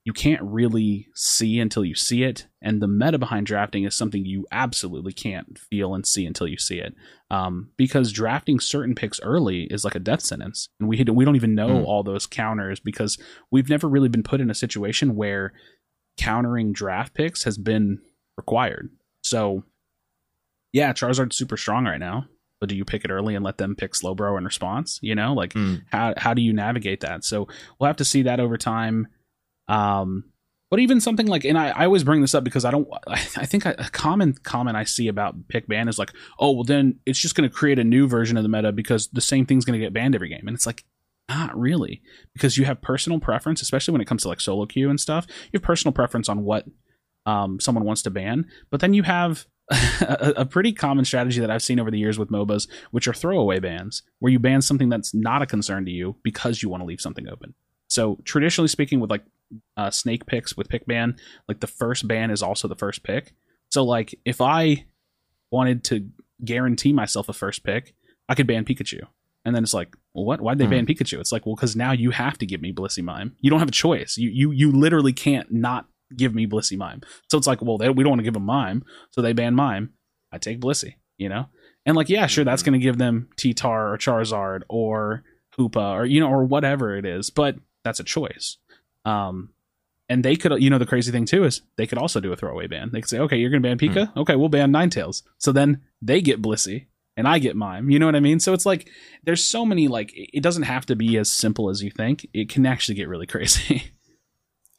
you can't really see until you see it and the meta behind drafting is something you absolutely can't feel and see until you see it. Um, because drafting certain picks early is like a death sentence and we we don't even know Mm. all those counters because we've never really been put in a situation where countering draft picks has been required. So yeah charizard's super strong right now but do you pick it early and let them pick slowbro in response? You know like Mm. how how do you navigate that? So we'll have to see that over time um but even something like and i, I always bring this up because i don't i, think a a common comment i see about pick ban is like oh well then it's just going to create a new version of the meta because the same thing's going to get banned every game and it's like not really because you have personal preference especially when it comes to like solo queue and stuff you have personal preference on what um, someone wants to ban but then you have a, a pretty common strategy that I've seen over the years with MOBAs, which are throwaway bans, where you ban something that's not a concern to you because you want to leave something open. So traditionally speaking, with like uh, snake picks with pick ban, like the first ban is also the first pick. So like if I wanted to guarantee myself a first pick, I could ban Pikachu. And then it's like, well, what? Why'd they Hmm. ban Pikachu? It's like, well, because now you have to give me Blissey Mime. You don't have a choice. You you you literally can't not give me Blissey Mime. So it's like, well, they, we don't want to give them Mime, so they ban Mime. I take Blissey, you know. And like, yeah, sure, that's Mhm. going to give them T-Tar or Charizard or Hoopa or you know or whatever it is, but that's a choice. Um, and they could, you know, the crazy thing too is they could also do a throwaway ban. They could say, okay, you're going to ban Pika. Okay, we'll ban Ninetales. So then they get Blissey and I get Mime. You know what I mean? So it's like there's so many like it doesn't have to be as simple as you think. It can actually get really crazy.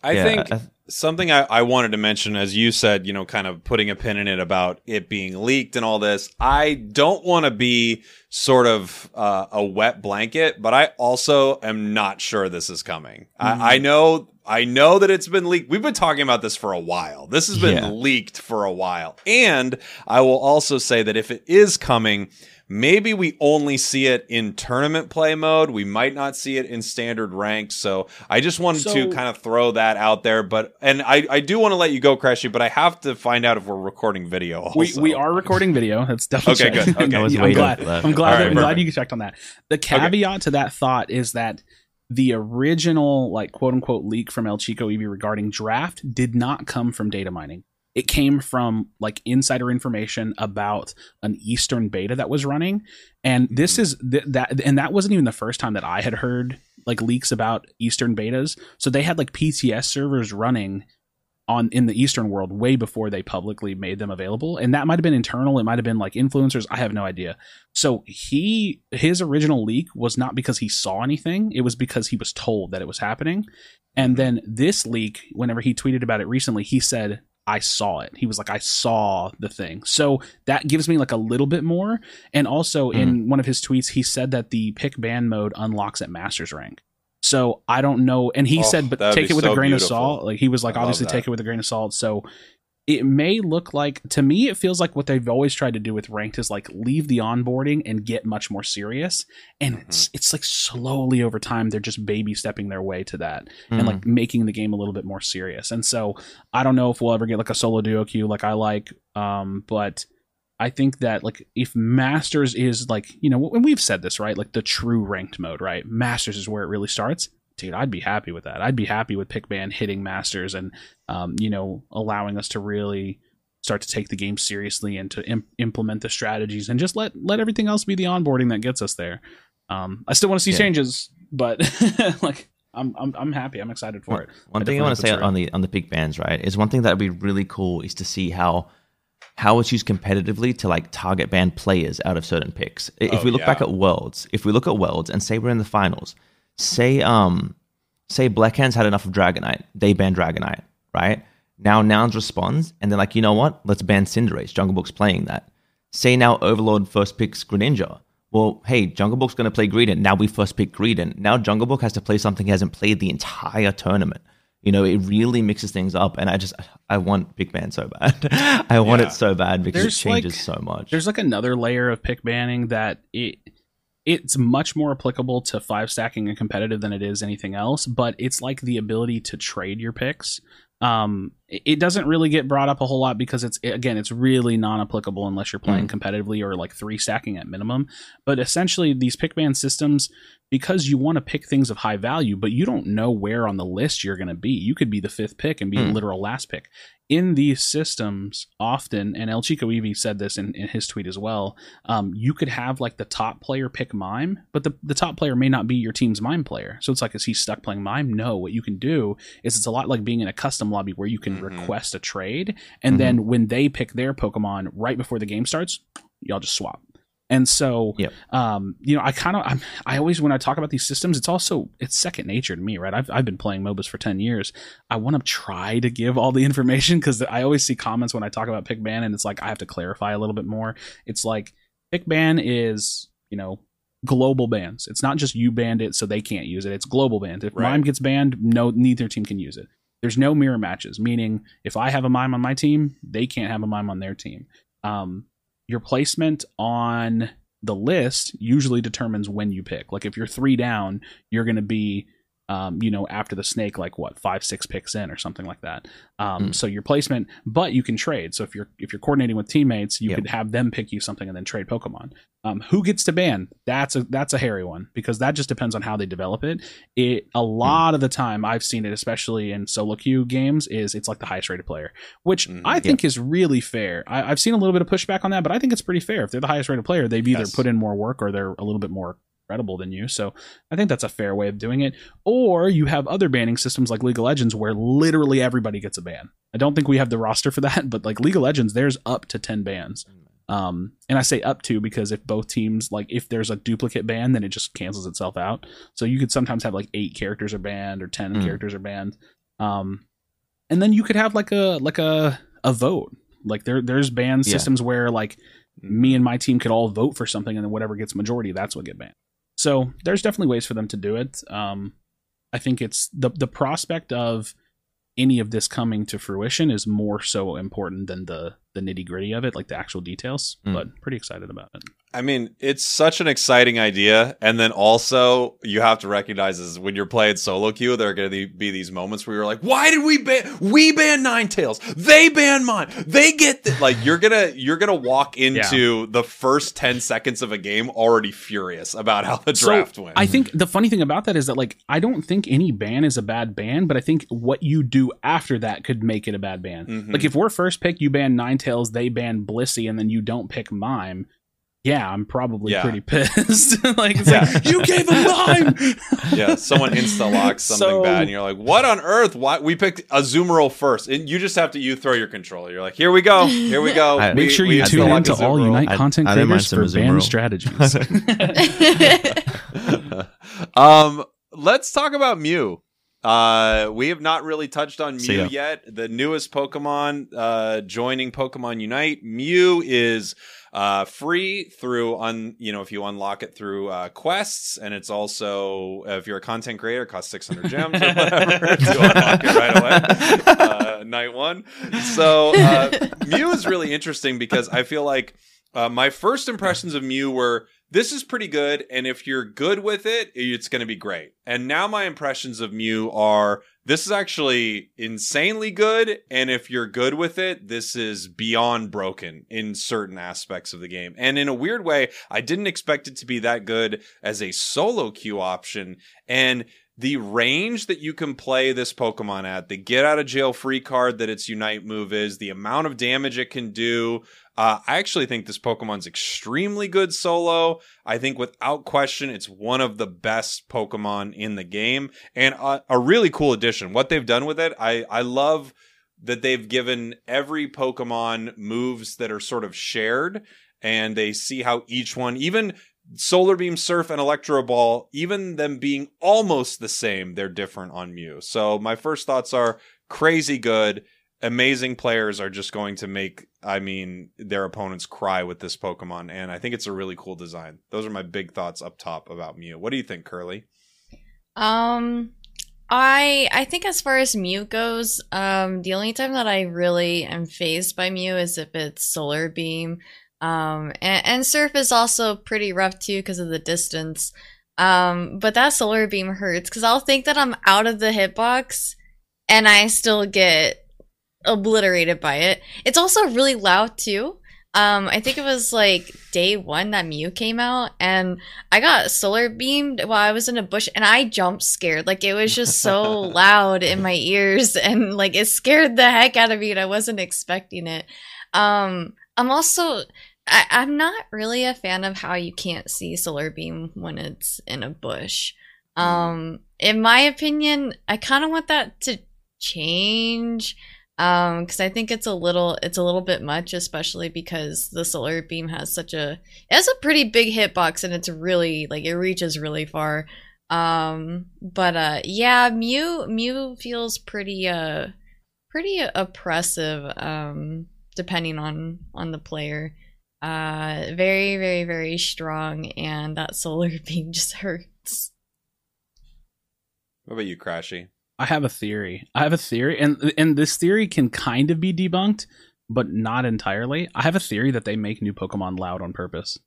I Yeah, think I- something I, I wanted to mention, as you said, you know, kind of putting a pin in it about it being leaked and all this. I don't want to be sort of uh, a wet blanket, but I also am not sure this is coming. Mhm. I, I know. I know that it's been leaked. We've been talking about this for a while. This has been Yeah. leaked for a while. And I will also say that if it is coming, maybe we only see it in tournament play mode. We might not see it in standard rank. So I just wanted to kind of throw that out there. But and I, I do want to let you go, Krashy, but I have to find out if we're recording video. Also. We, we are recording video. That's definitely Okay, good. Okay. I was I'm waiting glad. I'm glad. All right, I'm glad you checked on that. The caveat to that thought is that the original, like quote unquote, leak from El Chico Eevee regarding draft did not come from data mining. It came from like insider information about an Eastern beta that was running, and this is mm. th- that, and that wasn't even the first time that I had heard like leaks about Eastern betas. So they had like PTS servers running on in the eastern world way before they publicly made them available. And that might have been internal. It might have been like influencers. I have no idea. So he his original leak was not because he saw anything. It was because he was told that it was happening. And mm-hmm. then this leak whenever he tweeted about it recently he said I saw it. He was like, I saw the thing. So that gives me like a little bit more. And also hmm. in one of his tweets, he said that the pick ban mode unlocks at master's rank. So I don't know. And he Oh, said, but take it with so a grain beautiful. of salt. Like he was like, I obviously take it with a grain of salt. So it may look like to me it feels like what they've always tried to do with ranked is like leave the onboarding and get much more serious. And Mm-hmm. it's it's like slowly over time they're just baby stepping their way to that and Mm. like making the game a little bit more serious. And so i don't know if we'll ever get like a solo duo queue like i like um but i think that like if masters is like you know and we've said this right? Like the true ranked mode right? Masters is where it really starts dude i'd be happy with that. I'd be happy with pick ban hitting masters and um, you know allowing us to really start to take the game seriously and to im- implement the strategies and just let let everything else be the onboarding that gets us there. Um, i still want to see Yeah. changes but like I'm, I'm i'm happy. I'm excited for it. One I thing I want to say on the on the pick bans, right, is one thing that would be really cool is to see how how it's used competitively to like target ban players out of certain picks. If Oh, we look back at Worlds, if we look at Worlds and say we're in the finals, say um say Black Hands had enough of Dragonite, they ban Dragonite, right? Now Nouns responds and they're like, you know what? Let's ban Cinderace. Jungle Book's playing that. Say now Overlord first picks Greninja. Well, hey, Jungle Book's going to play Greedent. Now we first pick Greedent. Now Jungle Book has to play something he hasn't played the entire tournament. You know, it really mixes things up, and I just I want pick ban so bad. I want Yeah. it so bad because There's, it changes like- so much. there's like another layer of pick banning that it it's much more applicable to five stacking and competitive than it is anything else but it's like the ability to trade your picks. Um it doesn't really get brought up a whole lot because it's again it's really non-applicable unless you're playing competitively or like three stacking at minimum. But essentially these pick ban systems because you want to pick things of high value but you don't know where on the list you're going to be you could be the fifth pick and be a Hmm. literal last pick in these systems often and el chico Eevee said this in, in his tweet as well um, you could have like the top player pick mime but the, the top player may not be your team's mime player so it's like is he stuck playing mime no what you can do is it's a lot like being in a custom lobby where you can Mhm. request a trade and Mhm. then when they pick their pokemon right before the game starts y'all just swap and so Yep. um, you know i kind of I'm, always when i talk about these systems it's also it's second nature to me right? I've, I've been playing mobas for 10 years. I want to try to give all the information because i always see comments when i talk about pick ban and it's like i have to clarify a little bit more. It's like pick ban is you know global bans. It's not just you banned it so they can't use it. It's global bans. If Right. mime gets banned no neither team can use it. There's no mirror matches meaning if i have a mime on my team they can't have a mime on their team. Um, your placement on the list usually determines when you pick. Like if you're three down, you're going to be, um, you know, after the snake, like what five, six picks in or something like that. Um, Mm. So your placement, but you can trade. So if you're if you're coordinating with teammates, you Yep. could have them pick you something and then trade Pokemon. Um, who gets to ban? That's a that's a hairy one because that just depends on how they develop it. It a lot of the time I've seen it, especially in solo queue games, is it's like the highest rated player, which Mhm. I think is really fair. I, I've seen a little bit of pushback on that, but I think it's pretty fair. If they're the highest rated player, they've either Yes. put in more work or they're a little bit more credible than you. So I think that's a fair way of doing it. Or you have other banning systems like League of Legends where literally everybody gets a ban. I don't think we have the roster for that, but like League of Legends, there's up to 10 bans. Um, and I say up to because if both teams, like if there's a duplicate ban, then it just cancels itself out. So you could sometimes have like eight characters are banned or 10 Mm. characters are banned. Um, and then you could have like a, like a, a vote. Like there, there's ban Yeah. systems where like me and my team could all vote for something and then whatever gets majority, that's what get banned. So there's definitely ways for them to do it. Um, I think it's the the prospect of any of this coming to fruition is more so important than the the nitty gritty of it, like the actual details. Mm. But pretty excited about it. I mean, it's such an exciting idea, and then also you have to recognize is when you're playing solo queue, there are going to be these moments where you're like, "Why did we ban? We ban Ninetales. They ban Mime. They get th-. like you're gonna you're gonna walk into the first ten seconds of a game already furious about how the So, draft went. I think the funny thing about that is that like I don't think any ban is a bad ban, but I think what you do after that could make it a bad ban. Mhm. Like if we're first pick, you ban Ninetales, they ban Blissey, and then you don't pick Mime. Yeah, I'm probably Yeah. pretty pissed. like, it's Yeah. like you gave him Mime. yeah, someone insta locks something So- bad, and you're like, "What on earth? Why we picked Azumarill first? And you just have to you throw your controller. You're like, "Here we go, here we go." I- Make We- sure you tune lock in to all Unite I- content I creators some for ban Azumarill. strategies. um, let's talk about Mew. Uh, we have not really touched on Mew yet. The newest Pokemon uh, joining Pokemon Unite. Mew is uh, free through un you know if you unlock it through uh, quests, and it's also if you're a content creator, it costs 600 gems or whatever to unlock it right away. Uh, night one. one. So uh, Mew is really interesting because I feel like uh, my first impressions of Mew were this is pretty good, and if you're good with it, it's going to be great. And now my impressions of Mew are this is actually insanely good, and if you're good with it, this is beyond broken in certain aspects of the game. And in a weird way, I didn't expect it to be that good as a solo queue option. And the range that you can play this Pokemon at, the get out of jail free card that its Unite move is, the amount of damage it can do, uh, I actually think this Pokemon's extremely good solo. I think without question, it's one of the best Pokemon in the game and a, a really cool addition. What they've done with it, I, I love that they've given every Pokemon moves that are sort of shared and they see how each one, even Solar Beam, Surf, and Electro Ball, even them being almost the same, they're different on Mew. So my first thoughts are crazy good amazing players are just going to make I mean their opponents cry with this Pokemon and I think it's a really cool design. Those are my big thoughts up top about Mew. What do you think, Curly? Um I I think as far as Mew goes, um the only time that I really am phased by Mew is if it's Solar Beam. Um and, and Surf is also pretty rough too because of the distance. Um but that Solar Beam hurts because I'll think that I'm out of the hitbox and I still get obliterated by it. It's also really loud too. Um, I think it was like day one that Mew came out, and I got solar beamed while I was in a bush, and I jumped scared. Like it was just so loud in my ears, and like it scared the heck out of me, and I wasn't expecting it. Um, I'm also I, I'm not really a fan of how you can't see solar beam when it's in a bush. Um, in my opinion, I kind of want that to change um because i think it's a little it's a little bit much especially because the solar beam has such a it has a pretty big hitbox and it's really like it reaches really far. Um but uh yeah mew mew feels pretty uh pretty oppressive um depending on on the player. Uh very very very strong and that solar beam just hurts. What about you Krashy I have a theory. I have a theory, and and this theory can kind of be debunked, but not entirely. I have a theory that they make new Pokemon loud on purpose.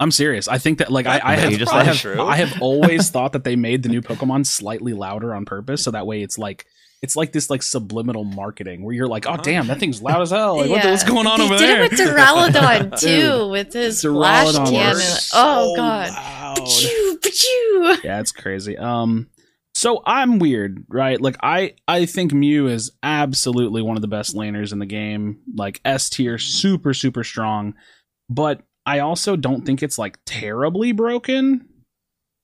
I'm serious. I think that like I, I have just I have, I have always thought that they made the new Pokemon slightly louder on purpose, so that way it's like it's like this like subliminal marketing where you're like, oh damn, that thing's loud as hell. Like, what the- what's going on they over did there? it with Duraludon too, Dude, with his flash cannon. was Oh god. loud. Pachoo, pachoo. yeah it's crazy um so i'm weird right? Like i i think mew is absolutely one of the best laners in the game. Like s tier super super strong. But i also don't think it's like terribly broken.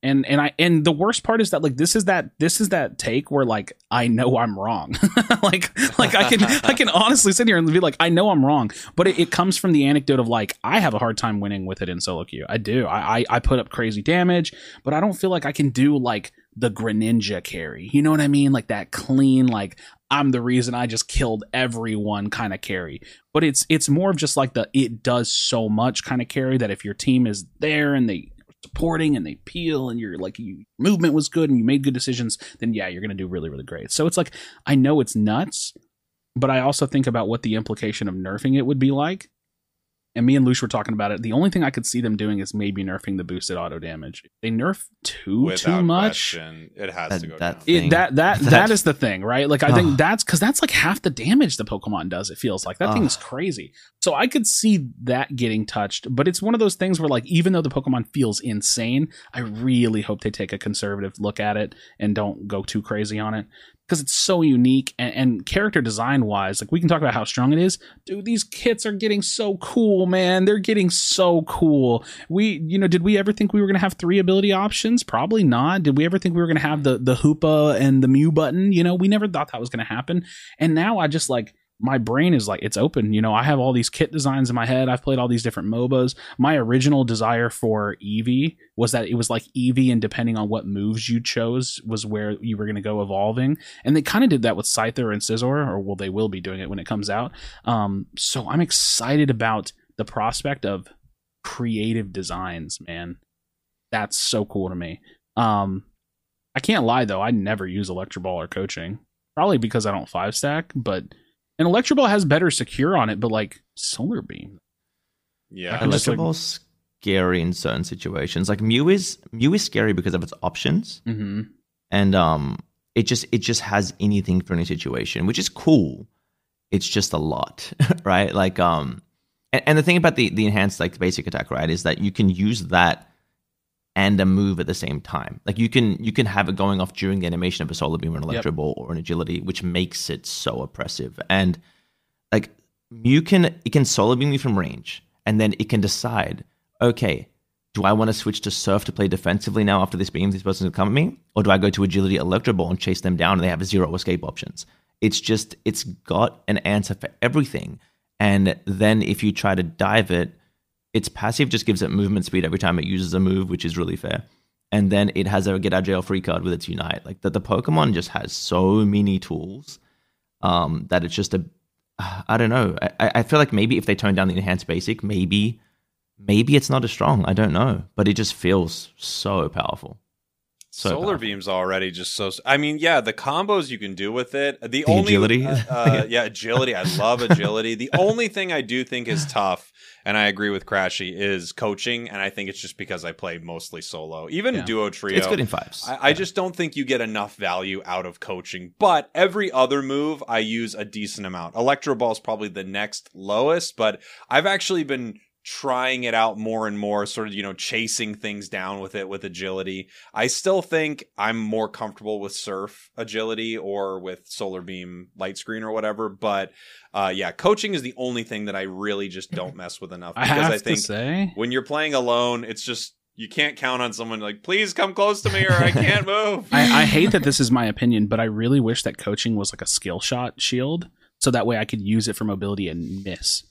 And and i and the worst part is that like this is that this is that take where like i know i'm wrong. Like like i can i can honestly sit here and be like i know i'm wrong. But it, it comes from the anecdote of like i have a hard time winning with it in solo queue. I do. I, I i put up crazy damage but i don't feel like i can do like the greninja carry. You know what i mean? Like that clean like i'm the reason i just killed everyone kind of carry. But it's it's more of just like the it does so much kind of carry that if your team is there and they supporting and they peel and your like you, movement was good and you made good decisions then yeah you're gonna do really really great. So it's like i know it's nuts but i also think about what the implication of nerfing it would be like and me and Louche were talking about it. The only thing I could see them doing is maybe nerfing the boosted auto damage. They nerf too Without too much. question, it has That- to go that down. It, that that That- that is the thing, right? Like I think that's because that's like half the damage the Pokemon does. It feels like that thing is crazy. So I could see that getting touched, but it's one of those things where like even though the Pokemon feels insane, I really hope they take a conservative look at it and don't go too crazy on it because it's so unique and, and character design wise. Like we can talk about how strong it is, dude. These kits are getting so cool, man. They're getting so cool. We, you know, did we ever think we were gonna have three ability options? Probably not. Did we ever think we were gonna have the the Hoopa and the Mew button? You know, we never thought that was gonna happen. And now I just like my brain is like it's open. You know, I have all these kit designs in my head. I've played all these different MOBAs. My original desire for Eevee was that it was like Eevee, and depending on what moves you chose, was where you were going to go evolving. And they kind of did that with Scyther and Scizor, or well, they will be doing it when it comes out. Um, so I'm excited about the prospect of creative designs, man. That's so cool to me. Um, I can't lie though, I never use Electro Ball or coaching probably because I don't five stack, but an Electro Ball has better secure on it, but like Solar Beam. Yeah. I'm just Electro like- scary in certain situations. Like Mew is Mew is scary because of its options, Mm-hmm. and um, it just it just has anything for any situation, which is cool. It's just a lot, right? Like um, and, and the thing about the the enhanced like the basic attack, right, is that you can use that and a move at the same time. Like you can you can have it going off during the animation of a solar beam or an electro ball or an agility, which makes it so oppressive. And like you can it can solar beam you from range, and then it can decide, okay, do I want to switch to surf to play defensively now after this beam this person's gonna come at me? Or do I go to agility electro ball and chase them down and they have zero escape options? It's just it's got an answer for everything. And then if you try to dive it, its passive just gives it movement speed every time it uses a move, which is really fair. And then it has a get out jail free card with its unite. Like that, the Pokemon just has so many tools um, that it's just a. I don't know. I, I feel like maybe if they tone down the enhanced basic, maybe maybe it's not as strong. I don't know, but it just feels so powerful. So Solar powerful. beam's already just so. I mean, yeah, the combos you can do with it. The, The only agility. uh, uh, yeah, agility. I love agility. The only thing I do think is tough, and I agree with Krashy, is coaching. And I think it's just because I play mostly solo, even Yeah. duo trio. It's good in fives. I, I just don't think you get enough value out of coaching. But every other move, I use a decent amount. Electro Ball is probably the next lowest, but I've actually been trying it out more and more, sort of, you know, chasing things down with it with agility. I still think I'm more comfortable with Surf agility or with Solar Beam Light Screen or whatever. But uh, yeah, coaching is the only thing that I really just don't mess with enough I because have I think say, when you're playing alone, it's just you can't count on someone like, please come close to me or I can't move. I, I hate that this is my opinion, but I really wish that coaching was like a skill shot shield, so that way I could use it for mobility and miss.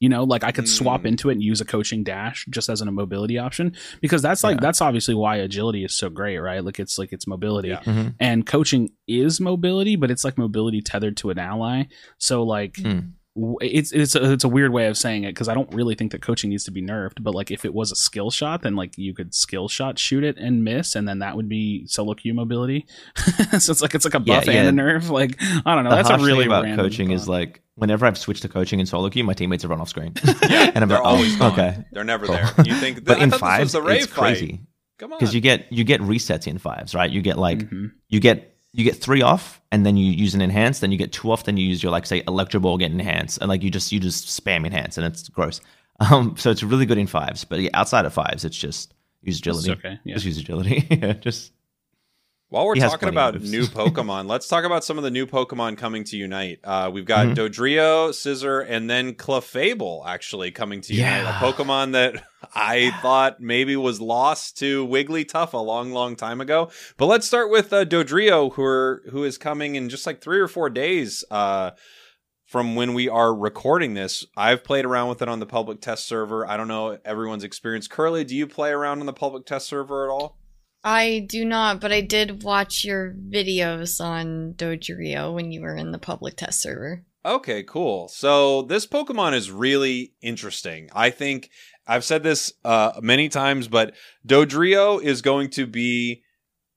You know, like I could swap Mm. into it and use a coaching dash just as an, a mobility option because that's like Yeah. that's obviously why agility is so great, right? Like it's like it's mobility. Yeah. Mhm. and coaching is mobility, but it's like mobility tethered to an ally. So like Hmm. W- it's it's a, it's a weird way of saying it because I don't really think that coaching needs to be nerfed. But like if it was a skill shot, then like you could skill shot shoot it and miss, and then that would be solo Q mobility. so it's like it's like a buff Yeah, and a yeah. nerf. Like I don't know. the That's a harsh thing really about random coaching is like whenever I've switched to coaching in solo queue, my teammates are run off screen. Yeah, and I'm they're like, always oh, gone. okay. They're never Cool. there. You think, But I in thought fives, this was a rave it's crazy fight. Come on, because you get you get resets in fives, right? You get like Mhm. you get you get three off, and then you use an enhance, then you get two off, then you use your like say electro ball get enhance, and like you just you just spam enhance, and it's gross. Um, so it's really good in fives, but yeah, outside of fives, it's just use agility. okay, yeah. Just use agility. yeah, just While we're talking about new Pokemon, let's talk about some of the new Pokemon coming to Unite. Uh, we've got Mhm. Dodrio, Scizor, and then Clefable actually coming to Unite. Yeah. A Pokemon that I thought maybe was lost to Wigglytuff a long, long time ago. But let's start with uh, Dodrio, who are, who is coming in just like three or four days. Uh, from when we are recording this, I've played around with it on the public test server. I don't know everyone's experience. Curly, do you play around on the public test server at all? I do not, but I did watch your videos on Dodrio when you were in the public test server. Okay, cool. So this Pokemon is really interesting. I think I've said this uh, many times, but Dodrio is going to be,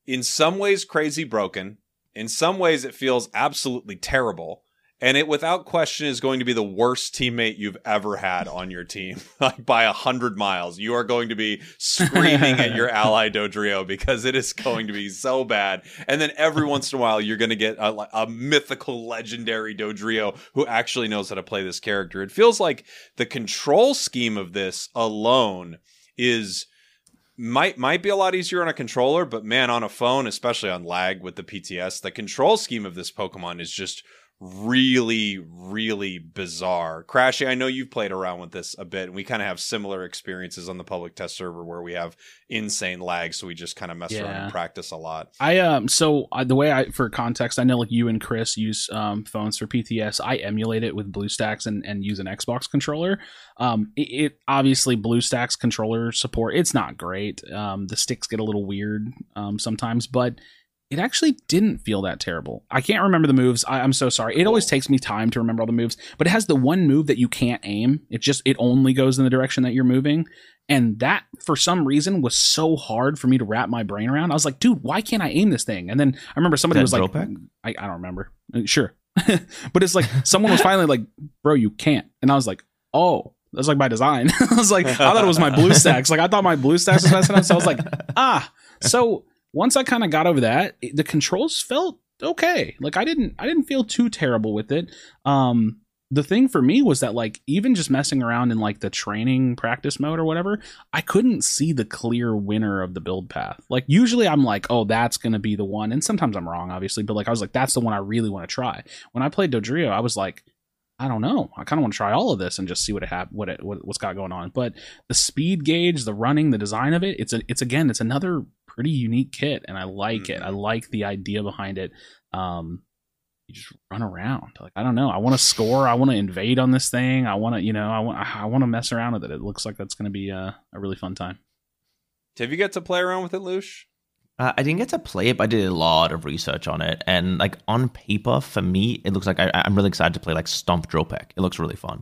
in some ways, crazy broken. In some ways, it feels absolutely terrible. And it, without question, is going to be the worst teammate you've ever had on your team, like by a hundred miles. You are going to be screaming at your ally Dodrio because it is going to be so bad. And then every once in a while, you're going to get a, a mythical, legendary Dodrio who actually knows how to play this character. It feels like the control scheme of this alone is might might be a lot easier on a controller, but man, on a phone, especially on lag with the PTS, the control scheme of this Pokemon is just really, really bizarre. Krashy, I know you've played around with this a bit, and we kind of have similar experiences on the public test server where we have insane lag, so we just kind of mess around and practice a lot. I um so uh, the way I for context I know like you and Chris use um phones for PTS I emulate it with BlueStacks and and use an Xbox controller um it, it obviously BlueStacks controller support it's not great um the sticks get a little weird um sometimes but it actually didn't feel that terrible. I can't remember the moves. I, I'm so sorry. It always takes me time to remember all the moves, but it has the one move that you can't aim. It just it only goes in the direction that you're moving, and that for some reason was so hard for me to wrap my brain around. I was like, dude, why can't I aim this thing? And then I remember somebody was like? I, I don't remember. Uh, Sure. but it's like someone was finally like, bro, you can't. And I was like, oh, that's like by design. I was like, I thought it was my blue stacks. Like I thought my BlueStacks was messing up. So I was like, ah. So once I kind of got over that, the controls felt okay. Like I didn't I didn't feel too terrible with it. Um the thing for me was that like even just messing around in like the training practice mode or whatever, I couldn't see the clear winner of the build path. Like usually I'm like, oh, that's gonna be the one, and sometimes I'm wrong, obviously, but like I was like, that's the one I really want to try. When I played Dodrio, I was like, I don't know, I kind of want to try all of this and just see what it have, what it what, what's got going on. But the speed gauge, the running, the design of it, it's a, it's again, it's another pretty unique kit, and I like it. I like the idea behind it. Um, you just run around. Like I don't know. I want to score. I want to invade on this thing. I want to, you know, I want I want to mess around with it. It looks like that's going to be a, a really fun time. Have you get to play around with it, Louche? Uh, I didn't get to play it, but I did a lot of research on it. And like on paper, for me, it looks like I, I'm really excited to play like Stomp Drill Peck. It looks really fun.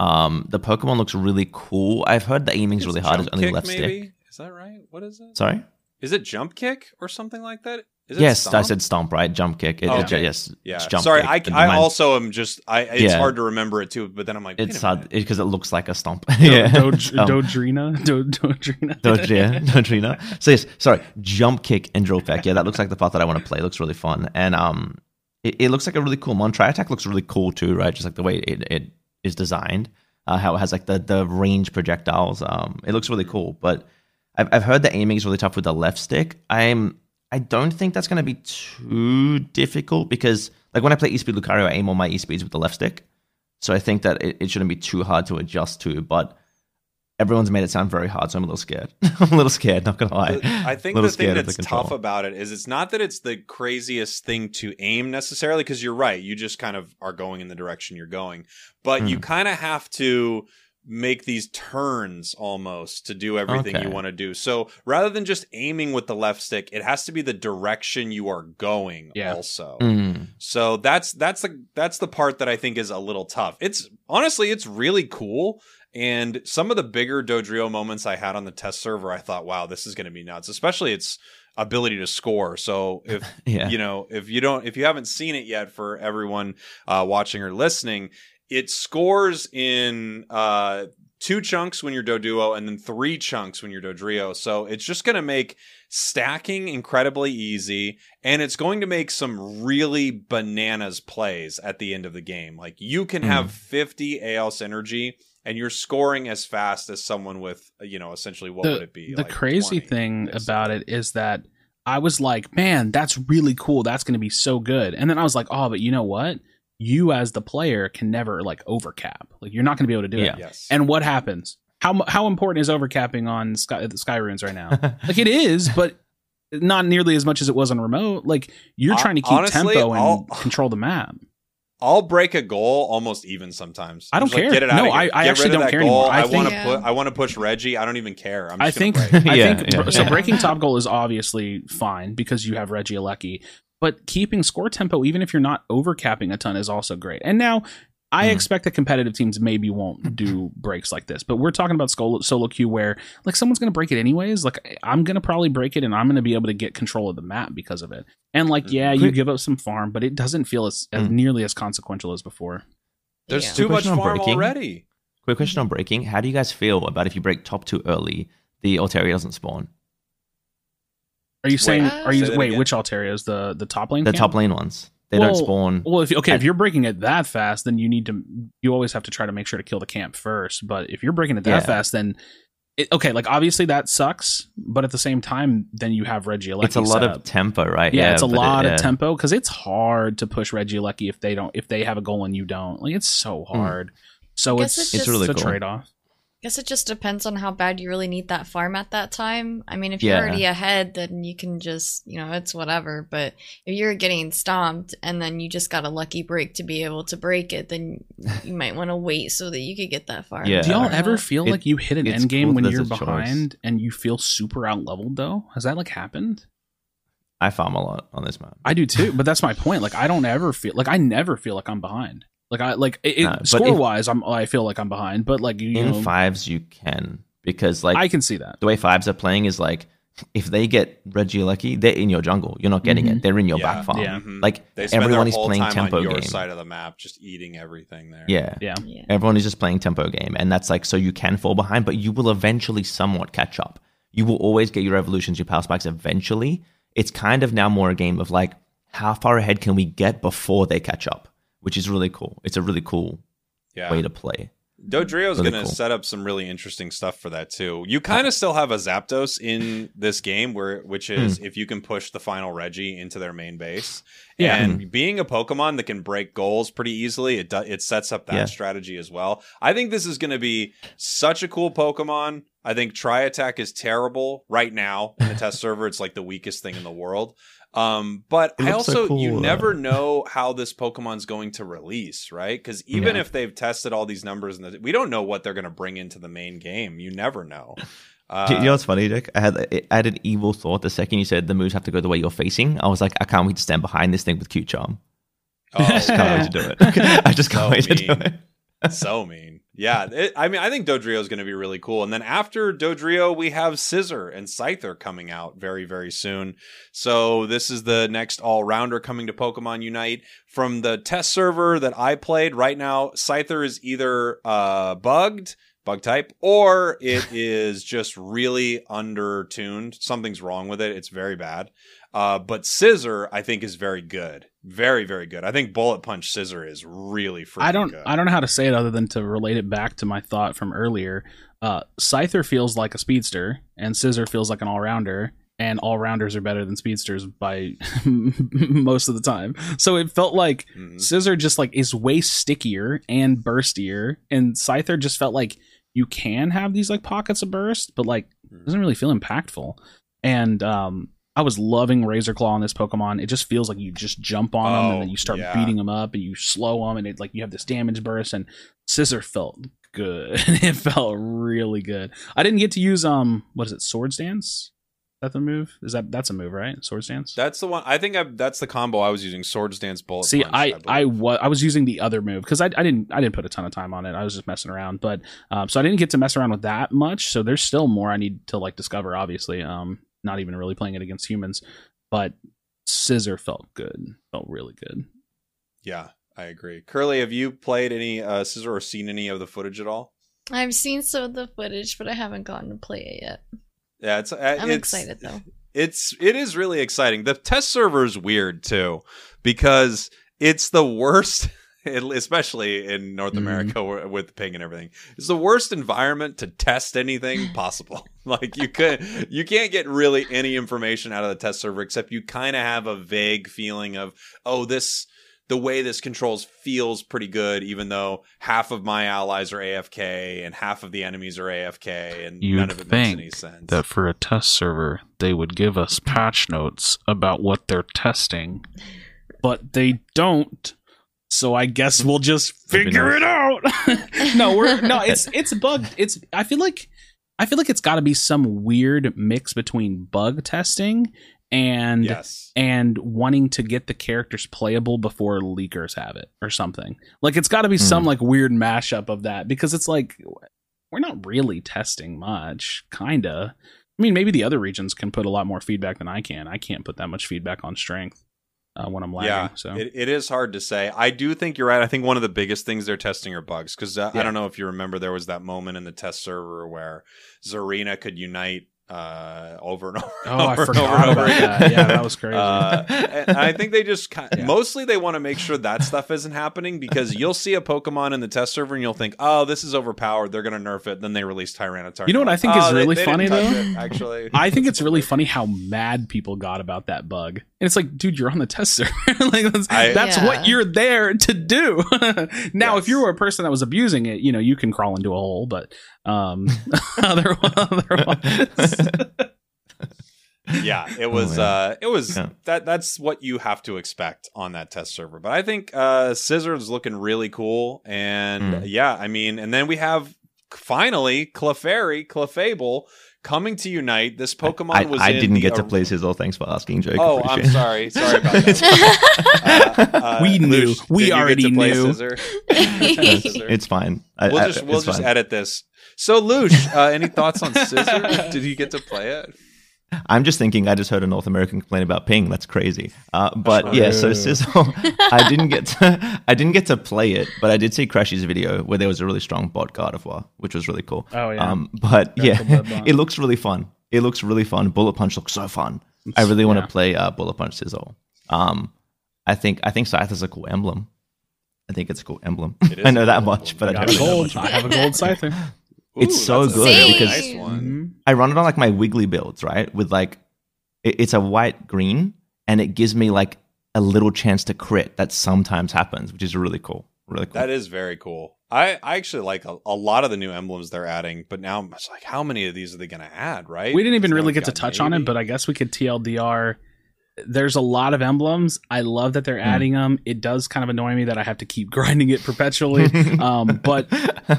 Um, the Pokemon looks really cool. I've heard the aiming's really hard. It's only kick, left maybe? stick. Is that right? What is it? Sorry. Is it jump kick or something like that? Is it Yes, I said stomp, right? Jump kick. It, Oh, it- yes. Yeah. jump Sorry, kick. I, I also am just I. It's Yeah. hard to remember it too. But then I'm like, wait It's hard because it looks like a stomp. yeah. Dodge, Um, Dodrina, Do- Dodrina. Dodge, yeah, Dodrina. So yes, sorry, jump kick and drill peck. Yeah, that looks like the part that I want to play. It looks really fun, and um, it, it looks like a really cool mon. Tri attack looks really cool too, right? Just like the way it, it is designed, uh, how it has like the the range projectiles. Um, it looks really cool. But I've I've heard the aiming is really tough with the left stick. I'm I don't think that's going to be too difficult because like when I play E-Speed Lucario, I aim all my E-Speeds with the left stick. So I think that it, it shouldn't be too hard to adjust to, but everyone's made it sound very hard, so I'm a little scared. I'm a little scared, not gonna lie. I think the thing that's the tough about it is it's not that it's the craziest thing to aim necessarily because you're right. You just kind of are going in the direction you're going, but you Mm. kind of have to make these turns almost to do everything Okay. you want to do. So rather than just aiming with the left stick, it has to be the direction you are going Yeah. also. Mm. So that's that's the that's the part that I think is a little tough. It's honestly it's really cool. And some of the bigger Dodrio moments I had on the test server, I thought, wow, this is going to be nuts. Especially its ability to score. So if Yeah. you know if you don't if you haven't seen it yet, for everyone uh, watching or listening, it scores in uh, two chunks when you're Doduo and then three chunks when you're Dodrio. So it's just going to make stacking incredibly easy and it's going to make some really bananas plays at the end of the game. Like you can Mm. have 50 Aeos energy and you're scoring as fast as someone with, you know, essentially what would it be? the like crazy 20, thing about it is that I was like, man, that's really cool. That's going to be so good. And then I was like, oh, but you know what? You as the player can never like overcap. Like you're not going to be able to do Yeah. it. Yes. And what happens? How how important is overcapping on Sky, the Sky Ruins right now? like it is, but not nearly as much as it was on Remoat. Like you're Hon- trying to keep honestly, tempo and I'll- control the map. I'll break a goal almost even sometimes. I don't just like, care. Get it out No, of. I- I Get actually don't care goal. anymore. I I, want to Yeah. put. I want to push Reggie. I don't even care. I'm I just gonna think break. I Yeah, think yeah. so. Yeah. Breaking top goal is obviously fine because you have Regieleki, but keeping score tempo, even if you're not overcapping a ton, is also great. And now I Mm. expect that competitive teams maybe won't do breaks like this, but we're talking about solo, solo queue where like someone's going to break it anyways. Like I'm going to probably break it, and I'm going to be able to get control of the map because of it. And like, yeah, you give up some farm, but it doesn't feel as, as Mm. nearly as consequential as before. There's Yeah. too much on farm breaking. already. Quick question on breaking. How do you guys feel about if you break top two early, the Altaria doesn't spawn? Are you saying? uh, are you Say wait? again. Which Altarias? The the top lane? The camp? top lane ones. They Well, don't spawn. Well, if okay, I- if you're breaking it that fast, then you need to. You always have to try to make sure to kill the camp first. But if you're breaking it that Yeah. fast, then it, okay, like obviously that sucks. But at the same time, then you have Regieleki It's a lot set of tempo, right? yeah, it's a but it- lot yeah. of tempo because it's hard to push Regieleki if they don't if they have a goal and you don't. Like it's so Hmm. hard. So Guess it's it's It's really a cool. trade off. Guess it just depends on how bad you really need that farm at that time. I mean, if you're Yeah. already ahead, then you can just, you know, it's whatever. But if you're getting stomped and then you just got a lucky break to be able to break it, then you might want to wait so that you could get that farm. Yeah. Do y'all ever uh-huh. feel It- like you hit an end game cool when you're there's a choice. behind and you feel super out leveled though? Has that like happened? I farm a lot on this map. I do too, but that's my point. Like I don't ever feel like I never feel like I'm behind. Like I like it, No, but if- score wise, I'm I feel like I'm behind, but like you In know, fives, you can because like I can see that. the way fives are playing is like if they get Regieleki, they're in your jungle. You're not getting it. They're in your Yeah. back farm. Yeah. Mhm. Like everyone is playing time tempo on your game. side of the map, just eating everything there. Yeah. Yeah. Yeah. Everyone is just playing tempo game, and that's like so you can fall behind, but you will eventually somewhat catch up. You will always get your evolutions, your power spikes eventually. It's kind of now more a game of like how far ahead can we get before they catch up, which is really cool. It's a really cool Yeah. way to play. Dodrio's Really going to cool. set up some really interesting stuff for that too. You kind of still have a Zapdos in this game, where which is hmm. if you can push the final Reggie into their main base, Yeah. and being a Pokemon that can break goals pretty easily, it do, it sets up that Yeah. strategy as well. I think this is going to be such a cool Pokemon. I think Tri Attack is terrible right now in the test server. It's like the weakest thing in the world. Um, but I looks so also cool, you though. never know how this Pokemon's going to release, right? Because even Yeah. if they've tested all these numbers, and the, we don't know what they're going to bring into the main game. You never know. Uh, you know what's funny, Dick? I had I had an evil thought the second you said the moves have to go the way you're facing. I was like, I can't wait to stand behind this thing with Q Charm. oh, I just can't wait to do it. I just can't So wait to do mean. it. so mean. Yeah, it, I mean, I think Dodrio is going to be really cool. And then after Dodrio, we have Scizor and Scyther coming out very, very soon. So this is the next all rounder coming to Pokemon Unite. From the test server that I played right now, Scyther is either uh, bugged, bug type, or it is just really undertuned. Something's wrong with it. It's very bad. Uh, but Scizor, I think, is very good. Very, very good. I think Bullet Punch Scizor is really freaking I don't good. I don't know how to say it other than to relate it back to my thought from earlier. Uh, Scyther feels like a speedster, and Scizor feels like an all rounder, and all rounders are better than speedsters by most of the time. So it felt like Mhm. Scizor just like is way stickier and burstier, and Scyther just felt like you can have these like pockets of burst, but like doesn't really feel impactful. And um, I was loving Razor Claw on this Pokemon. It just feels like you just jump on them and Oh, then you start yeah. beating them up and you slow them and it like you have this damage burst and Scizor felt good. it felt really good. I didn't get to use um what is it Swords Dance? Is that the move? Is that that's a move right? Swords Dance. That's the one. I think I, that's the combo I was using. Swords Dance Bullet. See, Punch, I I, believe. wa- I was using the other move because I, I didn't I didn't put a ton of time on it. I was just messing around, but um, so I didn't get to mess around with that much. So there's still more I need to like discover. Obviously, um, not even really playing it against humans, but Scizor felt good, felt really good. yeah, I agree. Curly, have you played any uh, Scizor or seen any of the footage at all? I've seen some of the footage, but I haven't gotten to play it yet. Yeah, it's. Uh, I'm it's, excited though. It's it is really exciting. The test server is weird too because it's the worst. Especially in North Mhm. America where- with ping and everything, it's the worst environment to test anything possible. like you could, you can't get really any information out of the test server except you kind of have a vague feeling of, oh, this the way this controls feels pretty good, even though half of my allies are AFK and half of the enemies are AFK, and You'd none of it makes any sense. that for a test server, they would give us patch notes about what they're testing. but they don't. So I guess hmm. we'll just figure it out. no, we're no, it's it's bugged. It's I feel like I feel like it's got to be some weird mix between bug testing and yes. and wanting to get the characters playable before leakers have it or something. Like it's got to be some like weird mashup of that because it's like we're not really testing much, kinda. I mean, maybe the other regions can put a lot more feedback than I can. I can't put that much feedback on strength uh, when I'm lagging. Yeah, so it, it is hard to say. I do think you're right. I think one of the biggest things they're testing are bugs because uh, I don't know if you remember there was that moment in the test server where Zarina could unite uh, over and over. oh, over and forgot over over again. that. Yeah, that was crazy. Uh, I think they just kind Yeah. mostly they want to make sure that stuff isn't happening because you'll see a Pokemon in the test server and you'll think, oh, this is overpowered. They're going to nerf it. Then they release Tyranitar. You know what I think Oh, is really they didn't funny, though? it, actually, I think it's really funny how mad people got about that bug. And it's like, dude, you're on the test server. like that's, I- that's Yeah. what you're there to do. now, Yes. if you were a person that was abusing it, you know, you can crawl into a hole, but um other- otherwise yeah it was man. uh it was Yeah. that that's what you have to expect on that test server but i think uh Scizor's looking really cool and Mm. yeah i mean and then we have finally clefairy clefable coming to unite this pokemon I, was I in didn't the get to or- play Sizzle. Thanks for asking, Jake. oh i'm sorry sorry about that Uh, uh, We knew. Louche, We did you get already knew. It's, it's fine. I, we'll I- just we'll just fine. edit this so Louche uh, any thoughts on Scizor did you get to play it I'm just thinking. I just heard a North American complain about ping. That's crazy. Uh, but yeah, so Sizzle, I didn't get to, I didn't get to play it, but I did see Krashy's video where there was a really strong bot War, which was really cool. Oh, yeah. Um, but That's yeah, the blood bot. it looks really fun. It looks really fun. Bullet Punch looks so fun. I really want to yeah. play uh, Bullet Punch Sizzle. Um, I think I think Scythe is a cool emblem. I think it's a cool emblem. I know that much, but I Got don't a know that gold. much. I have a gold scyther. It's so good really because- nice one. Mhm. I run it on like my Wiggly builds, right? With like, it- it's a white green, and it gives me like a little chance to crit that sometimes happens, which is really cool. Really cool. That is very cool. I, I actually like a, a lot of the new emblems they're adding, but now I'm just like, how many of these are they going to add? Right? We didn't even really get to got touch on it, but I guess we could TLDR. There's a lot of emblems. I love that they're Hmm. adding them. It does kind of annoy me that I have to keep grinding it perpetually. um, but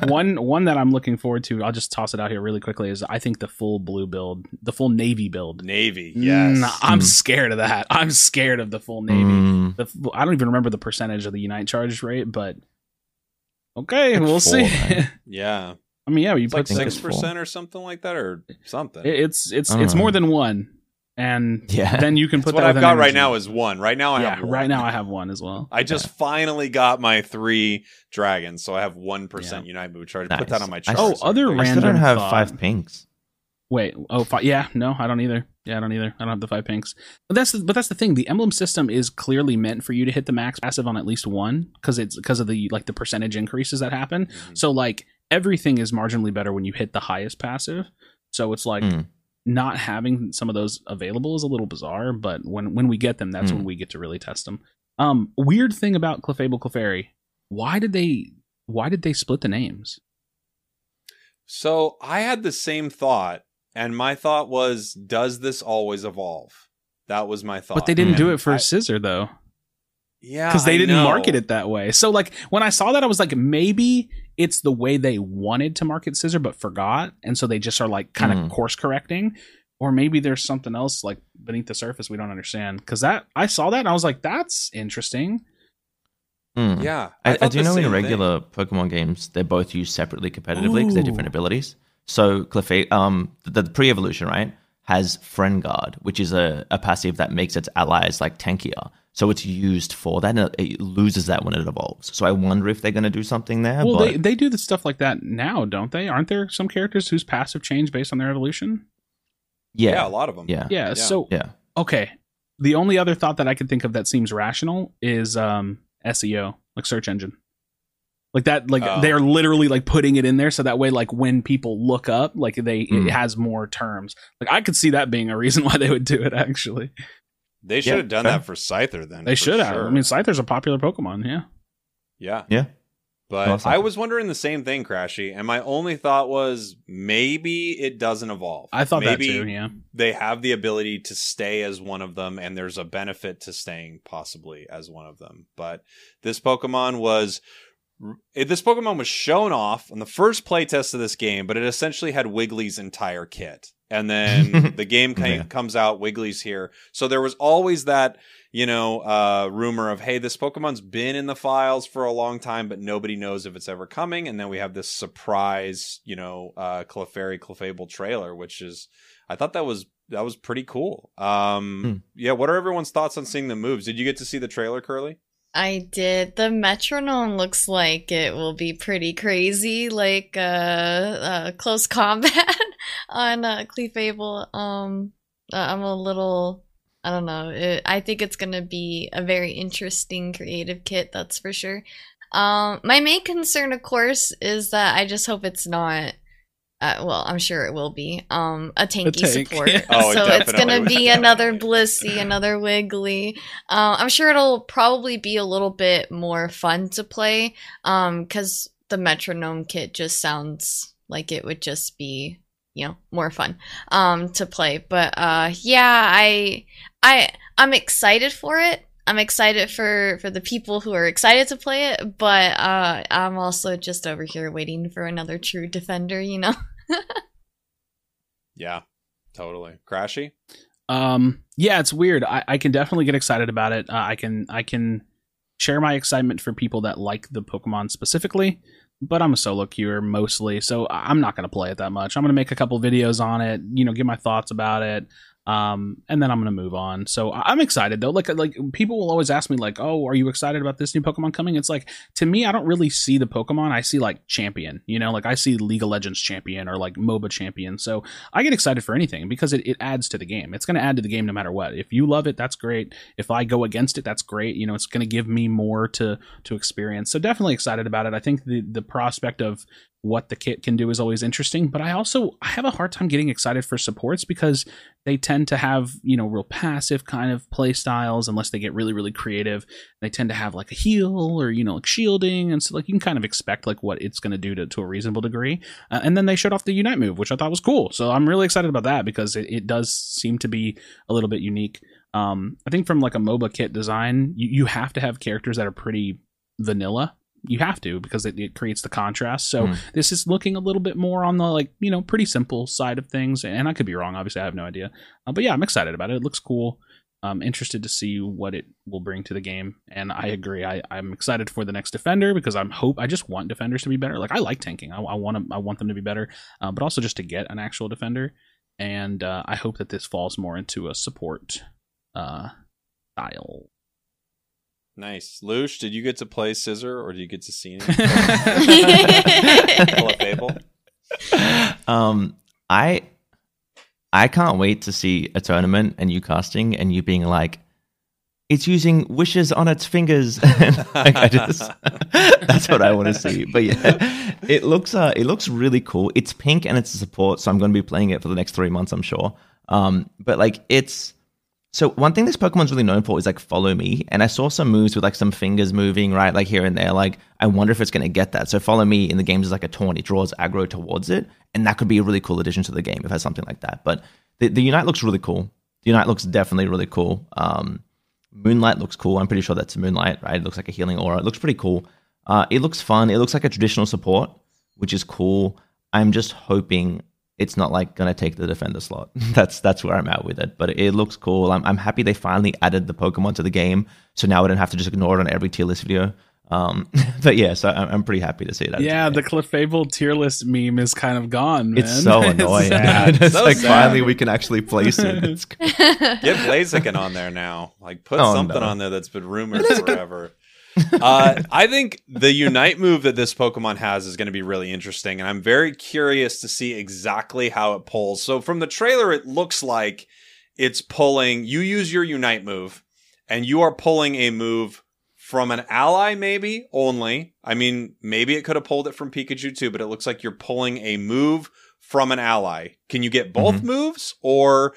one one that I'm looking forward to, I'll just toss it out here really quickly, is I think the full blue build, the full navy build. Navy, yes. Mm, I'm Mm. scared of that. I'm scared of the full navy. Mm, The, f- I don't even remember the percentage of the unite charge rate, but okay, Like we'll four, see. right? yeah, I mean, yeah, you it's put like six percent or something like that, or something. it- it's it's it's know. more than one, and Yeah. then you can That's put what I've got an right now is one. Right now I yeah, have one. right now I have one as well. I just finally got my three dragons, so I have one percent Yeah. unite move charge. Nice. Put that on my I chart. Oh, so other there I you still don't have thought. five pinks. Wait, oh, fi- yeah, no, I don't either. Yeah, I don't either. I don't have the five pinks. But that's the, but that's the thing. The emblem system is clearly meant for you to hit the max passive on at least one because it's because of the like the percentage increases that happen. Mhm. So like everything is marginally better when you hit the highest passive. So it's like Mm. Not having some of those available is a little bizarre, but when when we get them, that's Mm. when we get to really test them. Um, weird thing about Clefable Clefairy, why did they why did they split the names? So I had the same thought, and my thought was, does this always evolve? That was my thought. But they didn't do it for I- Scizor though. Yeah, because they I didn't know. market it that way. So like when I saw that, I was like, maybe it's the way they wanted to market Scizor, but forgot, and so they just are like kind of Mhm. course correcting, or maybe there's something else like beneath the surface we don't understand. Because that I saw that and I was like, that's interesting. Mm. Yeah, I, I, thought do know in same regular Pokemon games they're both used separately competitively because they're different abilities. So Clefairy, um, the, the pre-evolution right has Friend Guard, which is a, a passive that makes its allies like tankier. So it's used for that, and it- it loses that when it evolves. So I wonder if they're going to do something there. well, but they they do the stuff like that now, don't they? Aren't there some characters whose passive change based on their evolution? yeah, Yeah, a lot of them. yeah, Yeah. Yeah. So yeah. okay, the only other thought that I could think of that seems rational is um SEO, like search engine. Like that, like Oh. they're literally like putting it in there so that way, like when people look up, like they Mm. it has more terms. Like I could see that being a reason why they would do it. Actually, They should Yeah, have done fair. that for Scyther then. they should have. sure. I mean, Scyther's a popular Pokemon. Yeah. yeah. Yeah. But Awesome. I was wondering the same thing, Krashy, and my only thought was maybe it doesn't evolve. I thought maybe that too. Yeah. They have the ability to stay as one of them, and there's a benefit to staying possibly as one of them. But this Pokemon was. Eh, this Pokemon was shown off on the first playtest of this game, but it essentially had Wiggly's entire kit. And then the game ki- Yeah. comes out, Wiggly's here. So there was always that you know, uh, rumor of, hey, this Pokemon's been in the files for a long time, but nobody knows if it's ever coming. And then we have this surprise, you know, uh, Clefairy Clefable trailer, which is, I thought that was that was pretty cool. Um, Hmm. yeah. What are everyone's thoughts on seeing the moves? Did you get to see the trailer, Curly? I did. The metronome looks like it will be pretty crazy, like uh, uh close combat on uh, Clefable. Um, uh, I'm a little, I don't know. It, I think it's gonna be a very interesting creative kit. That's for sure. Um, my main concern, of course, is that I just hope it's not. Uh, well, I'm sure it will be. Um, a tanky tank, support. yeah. Oh, it so it's gonna will. be another Blissey, another Wiggly. Um, I'm sure it'll probably be a little bit more fun to play. Um, because the metronome kit just sounds like it would just be, you know, more fun. Um, to play. But uh, yeah, I, I, I'm excited for it. I'm excited for for the people who are excited to play it, but uh, I'm also just over here waiting for another true defender. You know. Yeah, totally. Krashy. Um, yeah, it's weird. I, I can definitely get excited about it. Uh, I can I can share my excitement for people that like the Pokemon specifically, but I'm a solo queuer mostly, so I- I'm not going to play it that much. I'm going to make a couple videos on it, you know, give my thoughts about it. Um, and then I'm gonna move on. So I'm excited though. Like like people will always ask me like, oh, are you excited about this new Pokemon coming? It's like to me, I don't really see the Pokemon. I see like champion. You know, like I see League of Legends champion or like MOBA champion. So I get excited for anything because it, it adds to the game. It's gonna add to the game no matter what. If you love it, that's great. If I go against it, that's great. You know, it's gonna give me more to to experience. So definitely excited about it. I think the the prospect of what the kit can do is always interesting but i also i have a hard time getting excited for supports because they tend to have you know real passive kind of play styles unless they get really really creative. They tend to have like a heal or you know like shielding and so like you can kind of expect like what it's going to do to, a reasonable degree. Uh, and then they showed off the unite move which i thought was cool. So i'm really excited about that because it, it does seem to be a little bit unique. Um, i think from like a moba kit design you, you have to have characters that are pretty vanilla you have to because it, it creates the contrast. So Hmm. this is looking a little bit more on the like you know pretty simple side of things. And i could be wrong obviously i have no idea. Uh, but yeah i'm excited about it. It looks cool. I'm interested to see what it will bring to the game. And i agree. I, i'm excited for the next defender because i'm hope i just want defenders to be better. Like i like tanking. I, I want 'em- i want them to be better. Uh, but also just to get an actual defender. And uh, i hope that this falls more into a support uh, style Nice. Louche, did you get to play Scizor or did you get to see it? Pull a fable? um, I I can't wait to see a tournament and you casting and you being like, it's using wishes on its fingers. like, I just, that's what I want to see. But yeah, it looks uh, it looks really cool. It's pink and it's a support, so I'm going to be playing it for the next three months, I'm sure. Um, but like it's so one thing this Pokemon's really known for is like follow me, and I saw some moves with like some fingers moving right, like here and there. Like I wonder if it's going to get that. So follow me in the games is like a taunt; it draws aggro towards it, and that could be a really cool addition to the game if it has something like that. But the, the Unite looks really cool. The Unite looks definitely really cool. Um, Moonlight looks cool. I'm pretty sure that's Moonlight, right? It looks like a healing aura. It looks pretty cool. Uh, it looks fun. It looks like a traditional support, which is cool. I'm just hoping it's not like gonna take the defender slot. that's that's where I'm at with it. But it looks cool. I'm I'm happy they finally added the Pokemon to the game, so now I don't have to just ignore it on every tier list video. Um, but yeah, so I'm, I'm pretty happy to see that. yeah the clefable tier list meme is kind of gone man. It's so annoying. sad. it's So like sad. finally we can actually place it. It's, Get Blaziken on there now. Like put Oh, something no. on there that's been rumored forever. Uh, I think the Unite move that this Pokemon has is going to be really interesting, and I'm very curious to see exactly how it pulls. So from the trailer, it looks like it's pulling. You use your Unite move, and you are pulling a move from an ally, maybe only. I mean, maybe it could have pulled it from Pikachu too, but it looks like you're pulling a move from an ally. Can you get both moves, or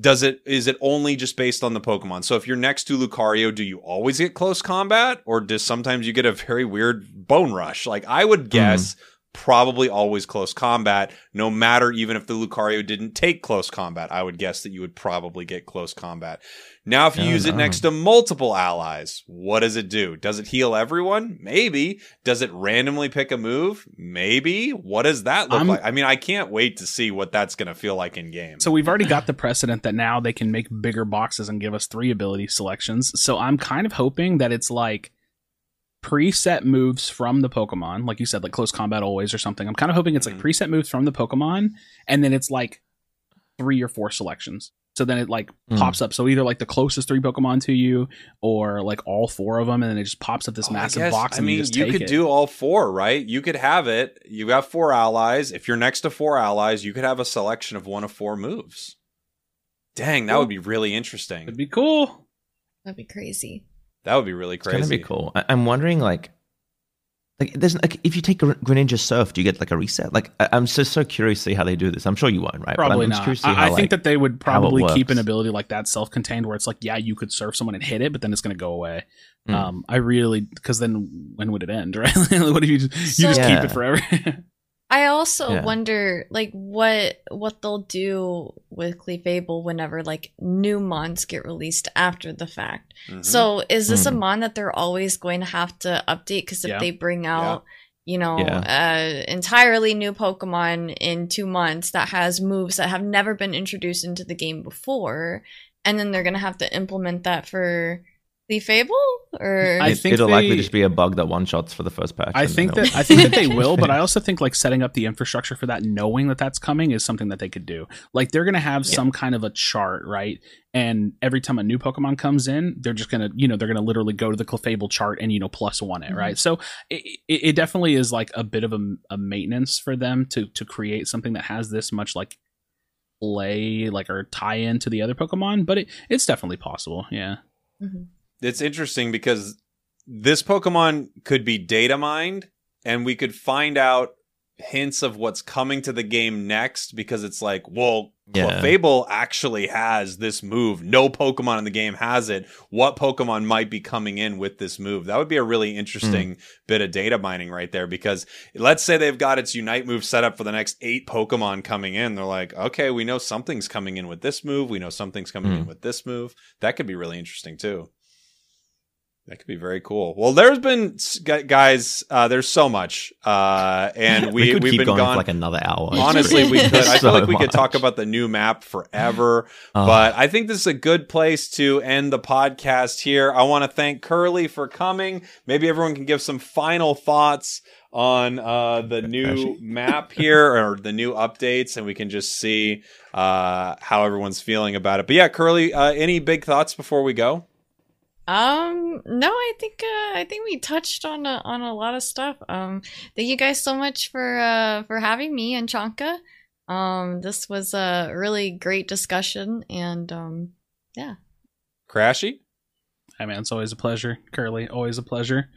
does it is it only just based on the Pokemon? So if you're next to Lucario, do you always get close combat, or does sometimes you get a very weird bone rush? Like I would hmm. guess. Probably always close combat, no matter even if the Lucario didn't take close combat. I would guess that you would probably get close combat. Now, if you use it no. next to multiple allies, what does it do? Does it heal everyone? Maybe. Does it randomly pick a move? Maybe. What does that look I'm- like? I mean, I can't wait to see what that's going to feel like in game. So we've already got the precedent that now they can make bigger boxes and give us three ability selections. So I'm kind of hoping that it's like preset moves from the Pokemon, like you said, like close combat always or something. I'm kind of hoping it's like Mhm. preset moves from the Pokemon, and then it's like three or four selections. So then it like Hmm. pops up. So either like the closest three Pokemon to you, or like all four of them, and then it just pops up this Oh, I massive guess- box. I and mean, you, just you take could it. do all four, right? You could have it. You have four allies. If you're next to four allies, you could have a selection of one of four moves. Dang, that Cool. would be really interesting. It'd be cool. That'd be crazy. That would be really crazy. it's gonna be cool. I, I'm wondering like. Like, there's like, if you take Gren- Greninja Surf, do you get like a reset? Like, I, I'm just so curious to see how they do this. I'm sure you won't, right? Probably I'm not. curious to see I, how, I think like- that they would probably keep an ability like that self-contained, where it's like, yeah, you could serve someone and hit it, but then it's going to go away. Mm. Um, I really because then when would it end, right? what if you just, you just So- keep it forever? I also Yeah. wonder like what what they'll do with Clefable whenever like new mons get released after the fact. Mhm. So is this a Hmm. mon that they're always going to have to update? Because if Yeah. they bring out, you know, Yeah. uh, entirely new Pokemon in two months that has moves that have never been introduced into the game before, and then they're gonna have to implement that for Clefable or I think it'll likely just be a bug that one shots for the first patch. I think that I think that they will, but I also think like setting up the infrastructure for that, knowing that that's coming, is something that they could do. Like they're gonna have some kind of a chart, right? And every time a new Pokemon comes in, they're just gonna, you know, they're gonna literally go to the Clefable chart and you know plus one it, right? So it, it, it definitely is like a bit of a, a maintenance for them to to create something that has this much like play, like or tie in to the other Pokemon, but it, it's definitely possible. Yeah. Mhm. It's interesting because this Pokemon could be data mined and we could find out hints of what's coming to the game next because it's like, well, Yeah. Clefable actually has this move. No Pokemon in the game has it. What Pokemon might be coming in with this move? That would be a really interesting bit of data mining right there because let's say they've got its Unite move set up for the next eight Pokemon coming in. They're like, okay, we know something's coming in with this move. We know something's coming in Hmm. with this move. That could be really interesting too. That could be very cool. Well, there's been guys. Uh, there's so much, uh, and we, we could we've keep been going gone. for like another hour. Honestly, we could. I feel like we could talk about the new map forever, Oh. but I think this is a good place to end the podcast here. I want to thank Curly for coming. Maybe everyone can give some final thoughts on uh, the new map here or the new updates, and we can just see uh, how everyone's feeling about it. But yeah, Curly, uh, any big thoughts before we go? Um, no, I think uh, I think we touched on a, on a lot of stuff. Um, thank you guys so much for uh for having me and Chanka. Um, this was a really great discussion, and um, yeah. Krashy. Hey man, it's always a pleasure. Curly, always a pleasure.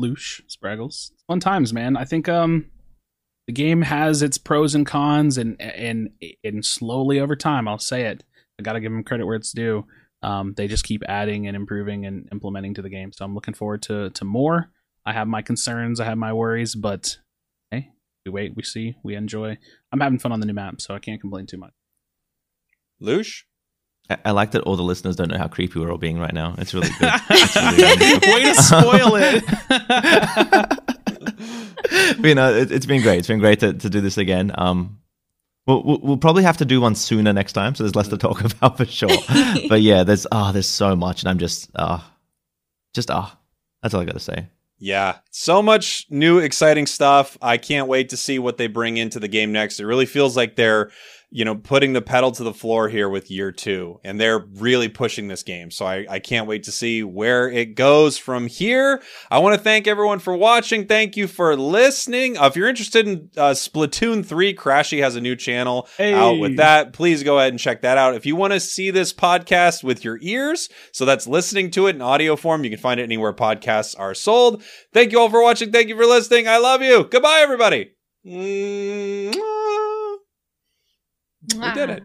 Louche, Spragels. Fun times, man. I think um the game has its pros and cons and and and slowly over time, I'll say it. I gotta give him credit where it's due. Um, they just keep adding and improving and implementing to the game. So I'm looking forward to to more. I have my concerns, I have my worries, but hey, we wait, we see, we enjoy. I'm having fun on the new map, so I can't complain too much. Louche, I, I like that all the listeners don't know how creepy we're all being right now. It's really good. It's really wonderful. Way to spoil it. but, you know, it, it's been great. It's been great to, to do this again. Um, we'll, we'll we'll probably have to do one sooner next time, so there's less to talk about for sure. but yeah, there's ah, there's so much, and I'm just ah, just ah, that's all I got to say. Yeah, so much new exciting stuff. I can't wait to see what they bring into the game next. It really feels like they're, you know, putting the pedal to the floor here with year two, and they're really pushing this game. So I, I can't wait to see where it goes from here. I want to thank everyone for watching. Thank you for listening. Uh, if you're interested in uh, Splatoon 3, Krashy has a new channel out with that. Please go ahead and check that out. If you want to see this podcast with your ears, so that's listening to it in audio form, you can find it anywhere podcasts are sold. Thank you all for watching. Thank you for listening. I love you. Goodbye, everybody. Mwah. We did it.